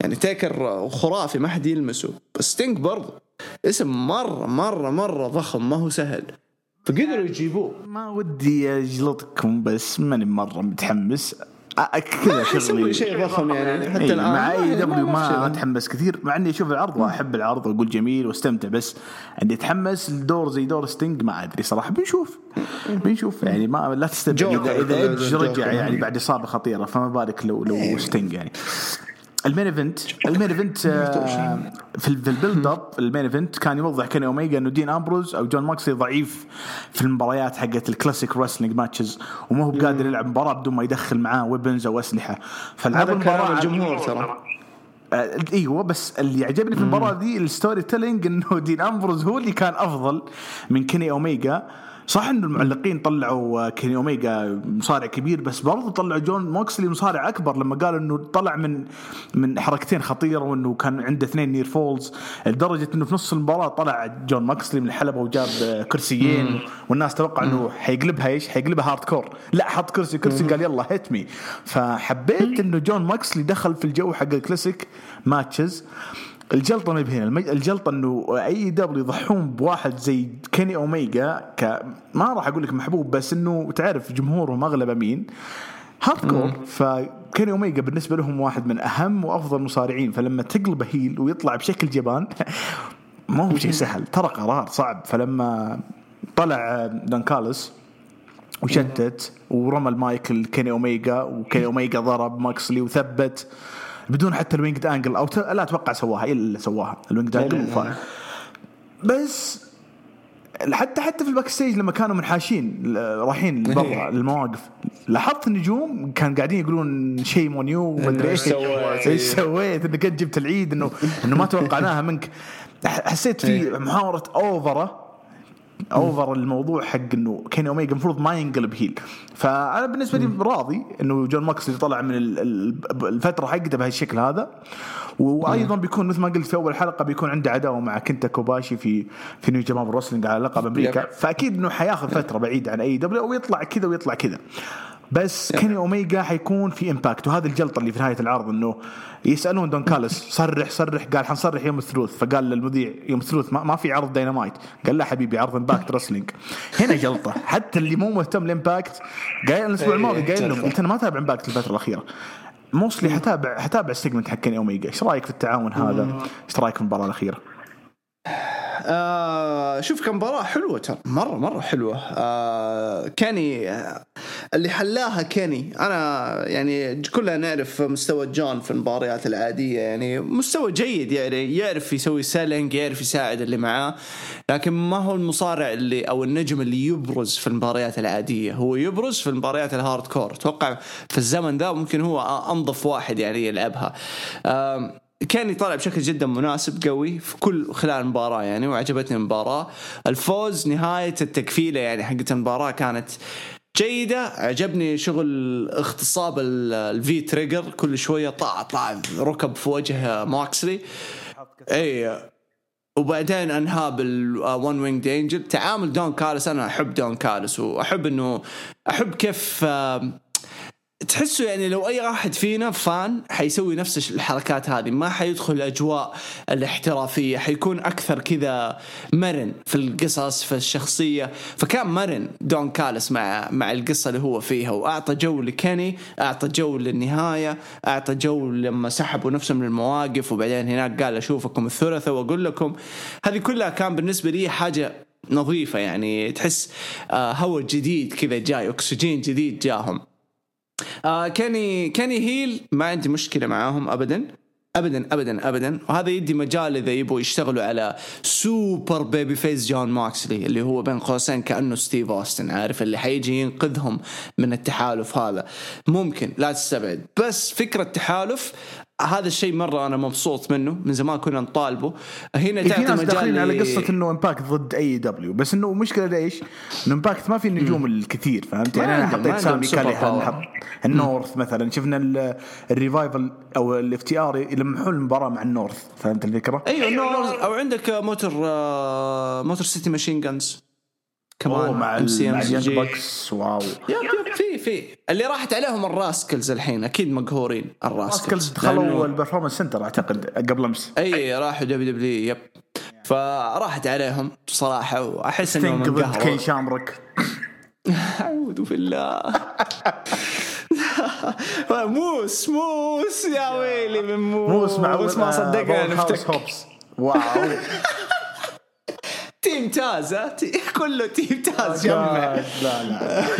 يعني Taker خرافي ما حد يلمسه. بس Sting برضو. اسم مرة مرة مرة ضخم ما هو سهل. فقدروا يجيبوه. ما ودي أجلطكم بس ماني مرة متحمس. كذا شغلي. شيء ضخم يعني حتى إيه، الآن. مع AEW ما. أتحمس كثير. مع إني أشوف العرض واحب العرض واقول جميل وأستمتع بس اني أتحمس لدور زي دور Sting ما أدري صراحة. بنشوف. بنشوف يعني ما لا تستبعد اذا Edge. رجع يعني بعد إصابة خطيرة فما بالك لو لو Sting يعني. ال main event ال main event آه، في ال- في ال build up ال main event كان يوضح كان اوميجا إنه Dean Ambrose أو Jon Moxley ضعيف في المباريات حقت ال classic wrestling matches وما هو بقادر يلعب مباراة بدون ما يدخل معاه weapons أو أسلحة. فالعاب كلام المباراة الجمهور ترى. أيوه بس اللي عجبني في المباراة دي ال storytelling إنه Dean Ambrose هو اللي كان أفضل من Kenny Omega صح إنه المعلقين طلعوا آه، Kenny Omega مصارع كبير بس برضو طلعوا Jon Moxley مصارع أكبر لما قال إنه طلع من من حركتين خطيرة وإنه كان عنده اثنين near falls لدرجة إنه في نص المباراة طلع Jon Moxley من الحلبة وجاب آه، كرسيين. والناس توقع إنه حيقلبها إيش؟ حيقلبها hardcore لا حط كرسي كرسي قال يلا hit me فحبيت إنه Jon Moxley دخل في الجو حق ال classic matches الجلطة ما هي بهنا الجلطة إنه AEW يضحون بواحد زي Kenny Omega ك ما راح أقول لك محبوب بس إنه تعرف جمهورهم اغلبه مين hardcore ف Kenny Omega بالنسبة لهم واحد من أهم وأفضل المصارعين. فلما تقلبه heel ويطلع بشكل جبان ما هو شيء سهل. ترى قرار صعب. فلما طلع Don Callis وشتت ورمى المايك ل Kenny Omega و Kenny Omega ضرب Moxley وثبت بدون حتى ال Winged Angel أو. لا أتوقع سواها الا سواها؟ ال Winged Angel. بس حتى حتى في ال backstage لما كانوا منحاشين رايحين لبرا للمواقف لاحظت النجوم؟ كان قاعدين يقولون شيء مون يو ومدري إيش؟ إيش سويت؟ إنك جبت العيد انه إنه ما توقعناها منك. حسيت في محاورة أوفرة. اوفر الموضوع حق إنه كيني اوميجا المفروض ما ينقلب هيل فأنا بالنسبة لي راضي إنه جون ماكسلي طلع من ال- ال- الفترة حقته بهالشكل هذا. وأيضا بيكون مثل ما قلت في أول حلقة بيكون عنده عداوة مع كنتا كوباشي في في نيو الرسلينج على لقب أمريكا. فأكيد إنه حياخذ فترة بعيد عن اي دبليو ويطلع كذا ويطلع كذا. بس Kenny Omega حيكون في Impact وهذه الجلطة اللي في نهاية العرض إنه يسألون Don Callis صرح صرح قال حنصرح يوم الثلاث. فقال للمذيع يوم الثلاث ما, ما في عرض داينامايت قال لا حبيبي عرض Impact Wrestling هنا جلطة. حتى اللي مو مهتم ل Impact قايل الأسبوع إيه، الماضي قايل لهم. قلت أنا ما أتابع Impact الفترة الأخيرة. موصلي حتابع حتابع ال segment حق Kenny Omega إيش رأيك في التعاون هذا؟ إيش رأيك في المباراة الأخيرة؟ آه شوف كان مباراة حلوة ترى. مرة مرة حلوة. آه Kenny آه، اللي حلاها Kenny. أنا يعني كلنا نعرف مستوى Jon في المباريات العادية. يعني مستوى جيد يعني يعرف يسوي selling يعرف يساعد اللي معاه. لكن ما هو المصارع اللي أو النجم اللي يبرز في المباريات العادية. هو يبرز في المباريات ال hardcore أتوقع في الزمن ذا ممكن هو أنظف واحد يعني يلعبها. آه كان يطلع بشكل جدا مناسب قوي في كل خلال المباراة يعني وعجبتني المباراة. الفوز نهاية التكفيلة يعني حقت المباراة كانت جيدة. عجبني شغل اغتصاب ال- الفي تريجر كل شوية طلع طلع ركب في وجه ماكسلي. اي وبعدين أنهى بالون وينج انجل تعامل دون كارلس أنا أحب دون كارلس وأحب إنه أحب كيف آم، تحسه يعني لو أي واحد فينا فان حيسوي نفس الحركات هذه ما حيدخل الأجواء الاحترافية حيكون أكثر كذا مرن في القصص في الشخصية. فكان مرن دون كالس مع مع القصة اللي هو فيها. وأعطى جو لكيني أعطى جو للنهاية أعطى جو لما سحبوا نفسهم من المواقف وبعدين هناك قال أشوفكم الثلاثاء وأقول لكم. هذه كلها كان بالنسبة لي حاجة نظيفة يعني تحس آه هواء جديد كذا جاي أكسجين جديد جاهم. آه كاني كاني هيل ما عندي مشكلة معاهم ابدا. ابدا ابدا ابدا. وهذا يدي مجال إذا يبغوا يشتغلوا على super babyface جون ماكسلي اللي هو بين قوسين كأنه ستيف اوستن عارف؟ اللي حيجي ينقذهم من التحالف هذا. ممكن لا تستبعد. بس فكرة تحالف هذا الشيء مرة أنا مبسوط منه من زمان كنا نطالبه. هنا إيه، في تعطي ناس داخلين مجال على قصة إنه Impact ضد AEW بس إنه مشكلة إيش؟ إنه Impact ما في النجوم الكثير فهمت؟ ما يعني أنا حطيت سامي. حط ال North مثلا. شفنا ال- ال Revival أو ال FTR يلمحون المباراة مع ال North فهمت الفكرة؟ أيوه نور أو عندك موتور آه، Motor City Machine Guns كمان مع مع ال Young MCG. Bucks wow. yep yep في في. اللي راحت عليهم ال Rascalz الحين أكيد مقهورين ال Rascalz. Rascalz دخلوا ال performance center أعتقد قبل أمس. إي راحوا دبليو دبليو يب. فراحت عليهم صراحة وأحس إنهم انقهروا. شامرك أعوذ بالله. موس موس يا ويلي من موس موس مع موس ما صدقنا نفتك. هوبس wow. Team Taz كله Team Taz جمع لا لا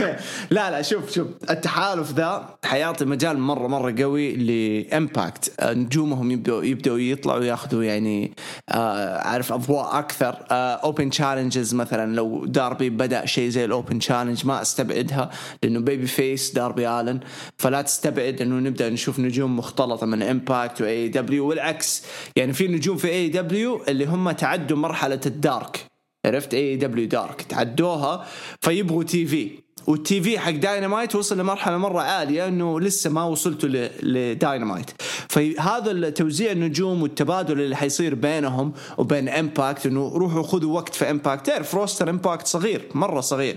لا. لا شوف شوف. التحالف ذا حيعطي مجال مرة مرة قوي ل Impact. نجومهم يبدأوا يبدأوا يطلعوا ياخذوا يعني آه عارف أضواء أكثر. open challenges مثلا لو داربي بدأ شيء زي ال open challenge ما أستبعدها لأنه babyface داربي آلن. فلا تستبعد إنه نبدأ نشوف نجوم مختلطة من Impact و AEW والعكس. يعني في نجوم في AEW اللي هم تعدوا مرحلة ال Dark. عرفت؟ AEW Dark تعدوها فيبغوا TV وال TV حق داينامايت وصل لمرحلة مرة عالية إنه لسه ما وصلتوا لداينامايت فهذا التوزيع النجوم والتبادل اللي حيصير بينهم وبين Impact إنه روحوا خذوا وقت في Impact تعرف roster Impact صغير مرة صغير.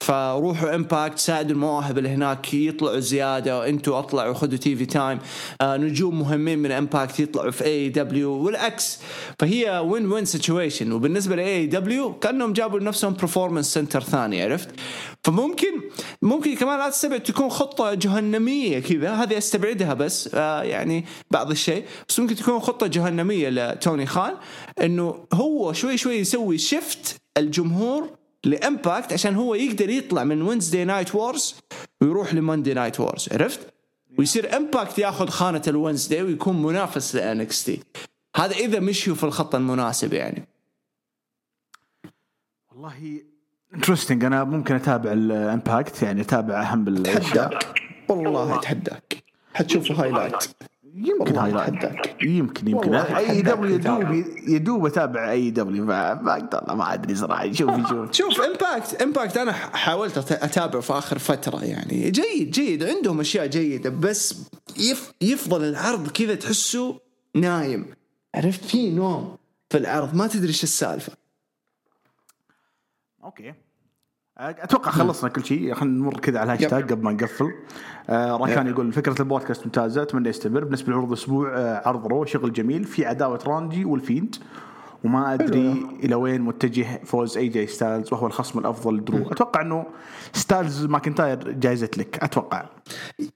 فروحوا Impact ساعدوا المواهب اللي هناك يطلعوا زيادة أنتوا أطلعوا خذوا TV time نجوم مهمين من Impact يطلعوا في AEW والعكس فهي win-win situation وبالنسبه ل AEW كأنهم جابوا لنفسهم performance center ثاني عرفت؟ فممكن ممكن كمان لا تستبعد تكون خطة جهنمية كذا. هذه أستبعدها بس آه يعني بعض الشيء. بس ممكن تكون خطة جهنمية لتوني خان إنه هو شوي شوي يسوي shift الجمهور ل Impact عشان هو يقدر يطلع من Wednesday Night Wars ويروح ل Monday Night Wars عرفت؟ ويصير Impact ياخذ خانة ال Wednesday ويكون منافس ل NXT هذا إذا مشيوا في الخط المناسب يعني. والله interesting أنا ممكن أتابع ال Impact يعني أتابع أهم الأشياء. اتحداك والله. اتحداك حتشوفوا highlight يمكن highlight. يمكن يمكن. AEW. يدوب يدوب أتابع AEW. ما أقدر ما أدري صراحة. شوف شوف. شوف Impact Impact أنا حاولت أتابعه في آخر فترة يعني. جيد جيد. عندهم أشياء جيدة بس يف يفضل العرض كذا تحسه نايم. عرفت؟ في نوم في العرض. ما تدري إيش السالفة. okay. أتوقع خلصنا كل شيء. خلينا نمر كذا على الهاشتاج قبل ما نقفل. آه راكان. يقول فكرة البودكاست ممتازة أتمنى يستمر. بالنسبة لعروض الأسبوع آه عرض Raw شغل جميل. في عداوة راندي وال Fiend. وما أدري إلى وين متجه فوز اي جي ستايلز وهو الخصم الأفضل لدرو أتوقع إنه ستايلز ماكنتاير جائزه لك أتوقع.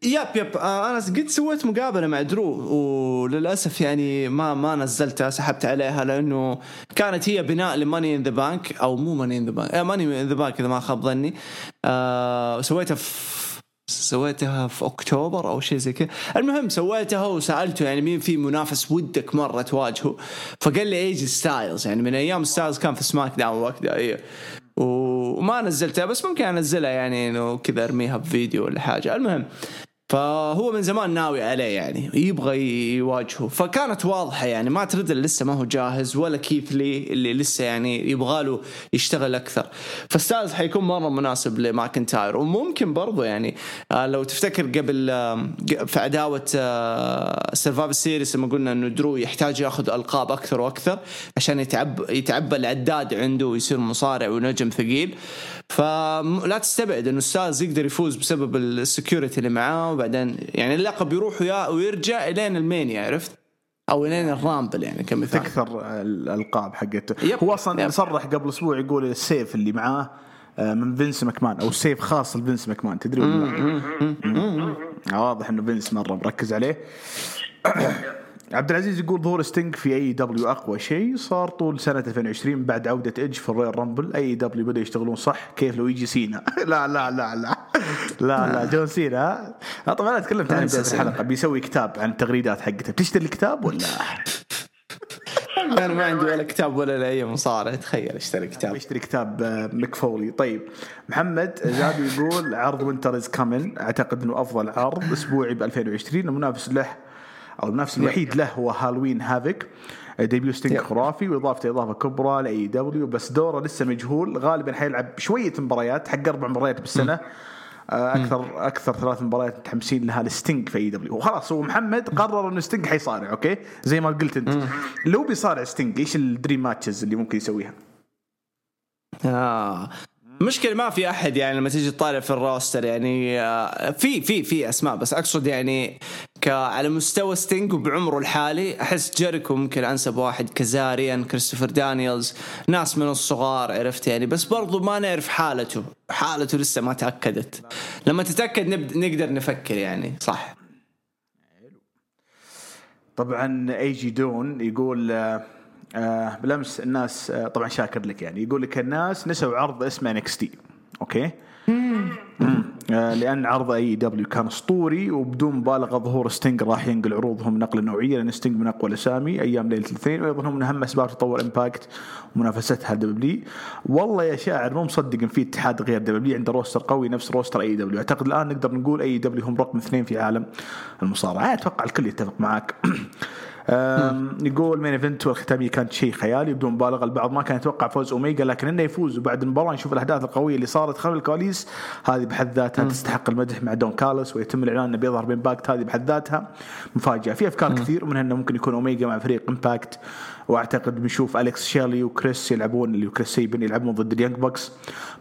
yep yep آه أنا قد سويت مقابلة مع درو وللأسف يعني ما ما نزلتها سحبت عليها لأنه كانت هي بناء ل Money in the Bank أو مو Money in the Bank Money in the Bank إذا ما خاب ظني. آه سويتها في سويتها في أكتوبر أو شيء زي كذا. المهم سويتها وسألته يعني مين في منافس ودك مرة تواجهه. فقال لي إيجي ستايلز. يعني من أيام ستايلز كان في SmackDown وقتها إيه. وما نزلتها بس ممكن أنزلها يعني إنه كذا أرميها بفيديو ولا حاجة. المهم فهو من زمان ناوي عليه يعني يبغى يواجهه. فكانت واضحة يعني ما ترد لسه ما هو جاهز ولا كيث لي اللي لسه يعني يبغى له يشتغل أكثر. فستايلز حيكون مرة مناسب لماكنتاير. وممكن برضو يعني آه، لو تفتكر قبل آه، في عداوة Survivor Series لما قلنا إنه درو يحتاج ياخذ ألقاب أكثر وأكثر عشان يتعب يتعبى العداد عنده ويصير مصارع ونجم ثقيل. فلا تستبعد إنه ستايلز يقدر يفوز بسبب ال security اللي معاه. وبعدين يعني اللقب يروح ويرجع إلين ال Mania عرفت؟ أو إلين ال Rumble يعني كمثال تكثر الألقاب حقته yep. هو أصلا yep. صرح قبل أسبوع يقول السيف اللي معاه آه، من فينس ماكمان أو سيف خاص لفينس ماكمان تدري ولا لا؟ واضح إنه فينس مرة مركز عليه عبد العزيز يقول ظهور ستينج في AEW أقوى شيء صار طول سنة 2020 بعد عودة ايدج في ال Royal Rumble. AEW بدا يشتغلون صح؟ كيف لو يجي سينا؟ لا لا لا لا. لا لا جون سينا. طبعا أنا تكلمت عن بدايه الحلقة. بيسوي كتاب عن التغريدات حقته. بتشتري الكتاب ولا؟ أنا ما عندي ولا كتاب ولا لأي مصارع تخيل أشتري كتاب. بيشتري كتاب آه، ميك فولي طيب. محمد زاد يقول عرض Winter Is Coming أعتقد إنه أفضل عرض أسبوعي ب 2020 المنافس له أو المنافس الوحيد له هو Halloween Havoc debut ستينج. خرافي واضافته إضافة كبرى ل AEW بس دوره لسه مجهول. غالبا حيلعب شوية مباريات حق أربع مباريات بالسنة. آه، أكثر أكثر ثلاث مباريات متحمسين لها الستينج في AEW وخلاص هو محمد قرر إنه ستينج حيصارع أوكي؟ زي ما قلت أنت. لو بيصارع ستينج إيش ال dream matches اللي ممكن يسويها؟ آه. مشكلة ما في أحد يعني لما تيجي تطالع في ال roster يعني آه، في في في أسماء بس أقصد يعني على مستوى ستينج وبعمره الحالي أحس جيريكو ممكن أنسب واحد كزاريان كريستوفر دانييلز ناس من الصغار عرفت يعني بس برضو ما نعرف حالته حالته لسه ما تأكدت. لما تتأكد نبد نقدر نفكر يعني صح. طبعا AJ دون يقول آه بالأمس الناس آه طبعا شاكر لك يعني. يقول لك الناس نسوا عرض اسمه NXT أوكي آه لأن عرض AEW كان أسطوري وبدون مبالغة ظهور ستينج راح ينقل عروضهم نقلة نوعية لأن ستينج من أقوى الأسامي. أيام ليلة الاثنين وأيضا هم من أهم أسباب تطور إمباكت ومنافستها WWE. والله يا شاعر مو مصدق ان في اتحاد غير WWE. عنده roster قوي نفس roster AEW. أعتقد الآن نقدر نقول AEW هم رقم اثنين في عالم المصارعة. أتوقع الكل يتفق معك. يقول main event والختاميه كانت شيء خيالي بدون مبالغة البعض ما كان يتوقع فوز أوميجا لكن إنه يفوز. وبعد المباراة نشوف الاحداث القوية اللي صارت خلف الكواليس. هذه بحد ذاتها تستحق المدح مع دون كارلوس ويتم الإعلان إنه بيظهر بامباكت هذه بحد ذاتها مفاجأة. في أفكار كثير ومنها انه ممكن يكون اوميجا مع فريق امباكت وأعتقد بنشوف أليكس شيرلي وكريس يلعبون اللي كريس سيبين يلعبون ضد ال Young Bucks.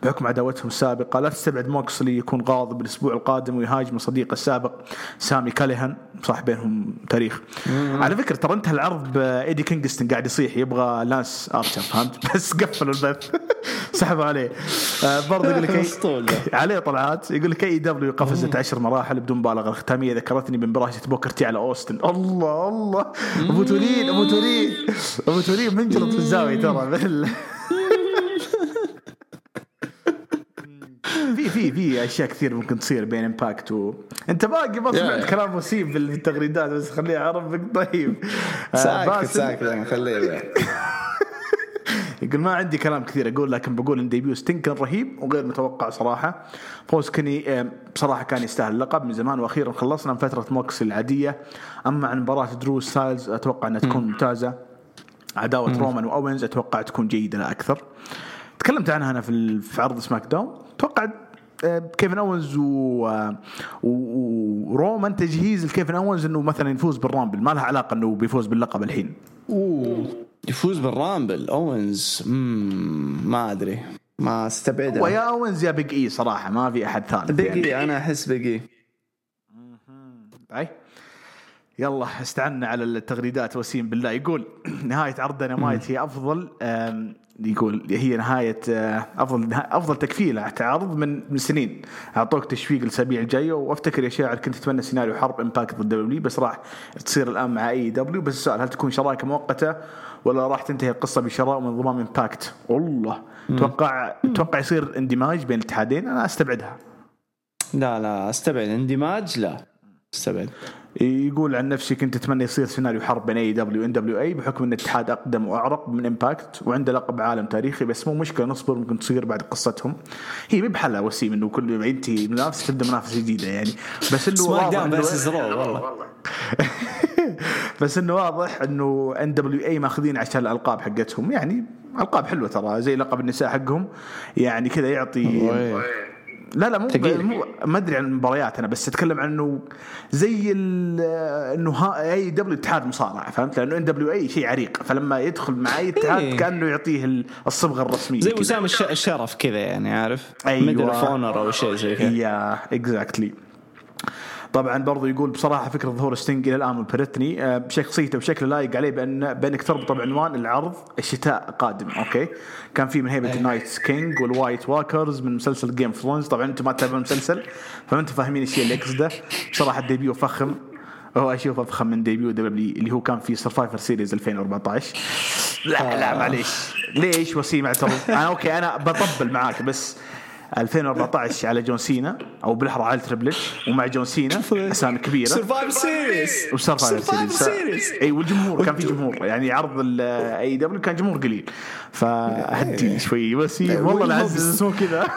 بحكم عداوتهم السابقه لا تستبعد موكسلي يكون غاضب الأسبوع القادم ويهاجم صديقه السابق سامي كاليهان صح بينهم تاريخ. على فكرة ترى انتهى العرض بايدي كينغستون قاعد يصيح يبغى لانس ارشر فهمت؟ بس قفلوا البث. سحبوا عليه. آه برضه يقول لك عليه طلعات. يقول لك AEW قفزت عشر مراحل بدون مبالغة. الختاميه ذكرتني بمباراة بوكر تي على أوستن. الله الله. أبو تولين أبو تولين أبو تولين منجلط في الزاوية ترى بال- في في في أشياء كثير ممكن تصير بين امباكت و أنت باقي ما سمعت. كلام وسيم بالتغريدات بس طيب. آه، ساكت باسل. ساكت يعني خليه يقول ما عندي كلام كثير أقول لكن بقول إن debut ستينج كان رهيب وغير متوقع صراحة. فوز كيني آه، بصراحة كان يستاهل اللقب من زمان وأخيرا خلصنا من فترة موكس العادية. أما عن مباراة درو ستايلز أتوقع إنها تكون ممتازة. عداوة رومان وأوينز أتوقع تكون جيدة لا أكثر. تكلمت عنها أنا في في عرض سماك داون. أتوقع آه، كيفن اونز و... آه، و- ورومان تجهيز لكيفن اونز إنه مثلا يفوز بال Rumble. ما لها علاقة إنه بيفوز باللقب الحين. أوه. يفوز بال Rumble. أوينز مم، ما أدري. ما أستبعدها. ويا اونز يا Big E صراحة ما في أحد ثالث يعني. بقي أنا أحس بقي إي. يلا استعنا على التغريدات وسيم بالله. يقول نهاية عرض دينامايت هي أفضل يقول هي نهاية آه، أفضل أفضل تكفيله عرض من من سنين. أعطوك تشويق الأسابيع الجاية وأفتكر يا شاعر كنت أتمنى سيناريو حرب إمباكت ضد دبليو بس راح تصير الآن مع اي دبليو بس السؤال هل تكون شراكة مؤقتة ولا راح تنتهي القصة بشراء من ضمان إمباكت؟ والله. أتوقع أتوقع يصير اندماج بين الاتحادين؟ أنا أستبعدها. لا لا أستبعد. اندماج؟ لا أستبعد. يقول عن نفسي كنت أتمنى يصير سيناريو حرب بين اي دبليو وان دبليو اي بحكم أن الاتحاد أقدم وأعرق من امباكت وعنده لقب عالم تاريخي بس مو مشكلة نصبر ممكن تصير بعد قصتهم. هي مي بحلها وسيم إنه كل ما ينتهي منافسه تبدأ منافسه جديدة يعني. بس إنه واضح رو والله. بس إنه واضح إنه NWA ماخذين عشان الألقاب حقتهم. يعني ألقاب حلوة ترى زي لقب النساء حقهم. يعني كذا يعطي لا لا مو. مو ما أدري عن المباريات أنا بس أتكلم عن إنه زي ال- إنه AEW اتحاد مصارعه فهمت لأنه NWA شيء عريق فلما يدخل مع أي اتحاد إيه. كأنه يعطيه ال- الصبغة الرسمية زي. وسام الش- الشرف كذا يعني عارف أيوة. Medal of Honor أو شيء زي كذا يا exactly طبعا برضو يقول بصراحة فكرة ظهور ستينج إلى الآن مبهرتني. بشخصيته بشكل لايق عليه بان بانك تربط بعنوان العرض الشتاء قادم أوكي؟ كان في من هيبه ال Night King وال White Walkers من مسلسل Game of Thrones طبعا أنتم ما تتابعون المسلسل فما أنتم فاهمين الشيء اللي اقصده بصراحة ال debut فخم. هو أشوفه افخم من debut WWE اللي هو كان في Survivor Series 2014 لا لا معليش. ليش وسيم اعترض؟ أنا أوكي أنا بطبل معاك بس 2014 على جون سينا أو بالاحرى على تريبل ومع جون سينا أسامي كبيرة. Survivor Series و Survivor Series إي والجمهور كان في جمهور. يعني عرض الاي دبليو كان جمهور قليل. فهدي شوي وسيم والله العزيز. اسمه كذا.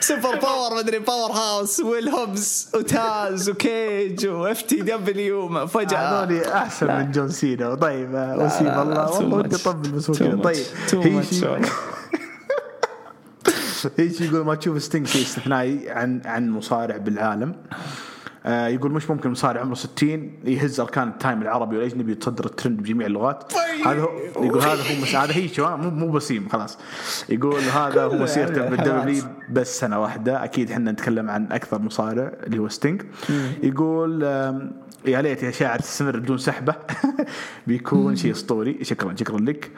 سوبر باور مدري باور هاوس ويل هوبز وتاز وكيج واف تي دبليو فجأة. هذول أحسن من جون سينا. طيب وسيم لا، لا، والله ودي. اطبل بس هو كذا. طيب Too إيش يقول ما تشوف ستينج شيء استثنائي عن عن مصارع بالعالم. آه يقول مش ممكن مصارع عمره 60 يهز أركان ال time العربي والاجنبي ويتصدر الترند بجميع اللغات. هذا هو يقول هذا هو مس... هذا هيك؟ مو مو بسيم خلاص. يقول هذا هو مسيرته بال W بس سنة واحدة. أكيد إحنا نتكلم عن أكثر مصارع اللي هو ستينج يقول يا ليت يا شاعر تستمر بدون سحبة. بيكون شيء أسطوري. شكرا شكرا لك.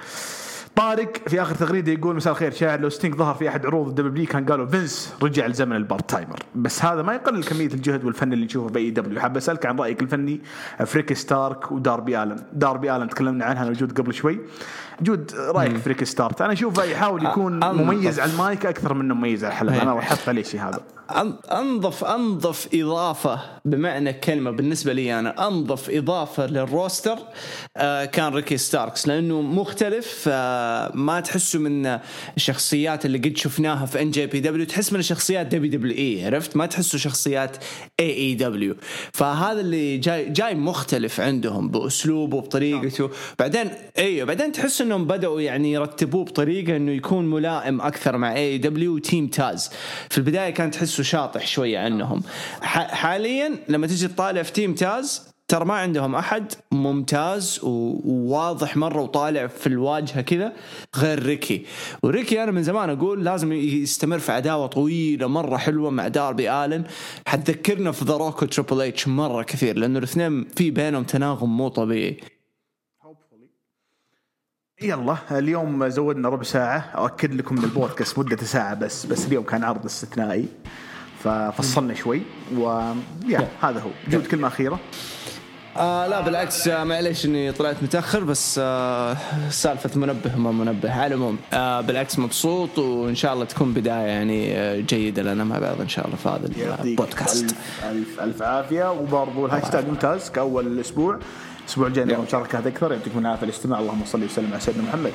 طارق في آخر تغريدة يقول مساء الخير شاعر لو ستينج ظهر في أحد عروض ال WWE كان قالوا فينس رجع لزمن ال part timer. بس هذا ما يقلل كمية الجهد والفن اللي نشوفه ب AEW حاب أسألك عن رأيك الفني في ريكي ستاركس وداربي آلن. داربي آلن تكلمنا عنها موجود قبل شوي. جود رأيك في ريكي ستاركس؟ أنا أشوفه يحاول يكون مميز على المايك أكثر منه مميز على الحلبه أنا لاحظت عليه شيء هذا. انظف أنظف إضافة. بمعنى كلمة بالنسبة لي أنا أنظف إضافة لل roster آه، كان ريكي ستاركس لأنه مختلف آه، ما تحسه من الشخصيات اللي قد شفناها في NJPW تحس من شخصيات WWE عرفت؟ ما تحسه شخصيات AEW فهذا اللي جاي جاي مختلف عندهم بأسلوبه بطريقته. بعدين إيوه بعدين تحس إنهم بدأوا يعني يرتبوه بطريقة إنه يكون ملائم أكثر مع AEW و Team Taz في البداية كان تحسه شاطح شوية عنهم حاليا لما تجي تطالع في Team Taz ترى ما عندهم أحد ممتاز وواضح مرة وطالع في الواجهة كذا غير ريكي. وريكي أنا من زمان أقول لازم يستمر في عداوة طويلة مرة حلوة مع داربي آلن. حتذكرنا في The Rock و Triple H مرة كثير لأنه الاثنين في بينهم تناغم مو طبيعي. يلا اليوم زودنا ربع ساعة. أؤكد لكم إن البودكاست مدته ساعة بس بس اليوم كان عرض استثنائي. ففصلنا شوي ويا هذا هو. جود كلمة أخيرة. آه لا بالعكس آه معليش إني طلعت متأخر بس آه سالفة منبه ما منبه. على العموم آه بالعكس مبسوط وإن شاء الله تكون بداية يعني آه جيدة لنا مع بعض إن شاء الله في هذا البودكاست. ألف ألف, ألف عافية. وبرضو الهاشتاج ممتاز كأول أسبوع الأسبوع الجاي مشاركات أكثر يعطيكم العافية. الاستماع اللهم صل وسلم على سيدنا محمد.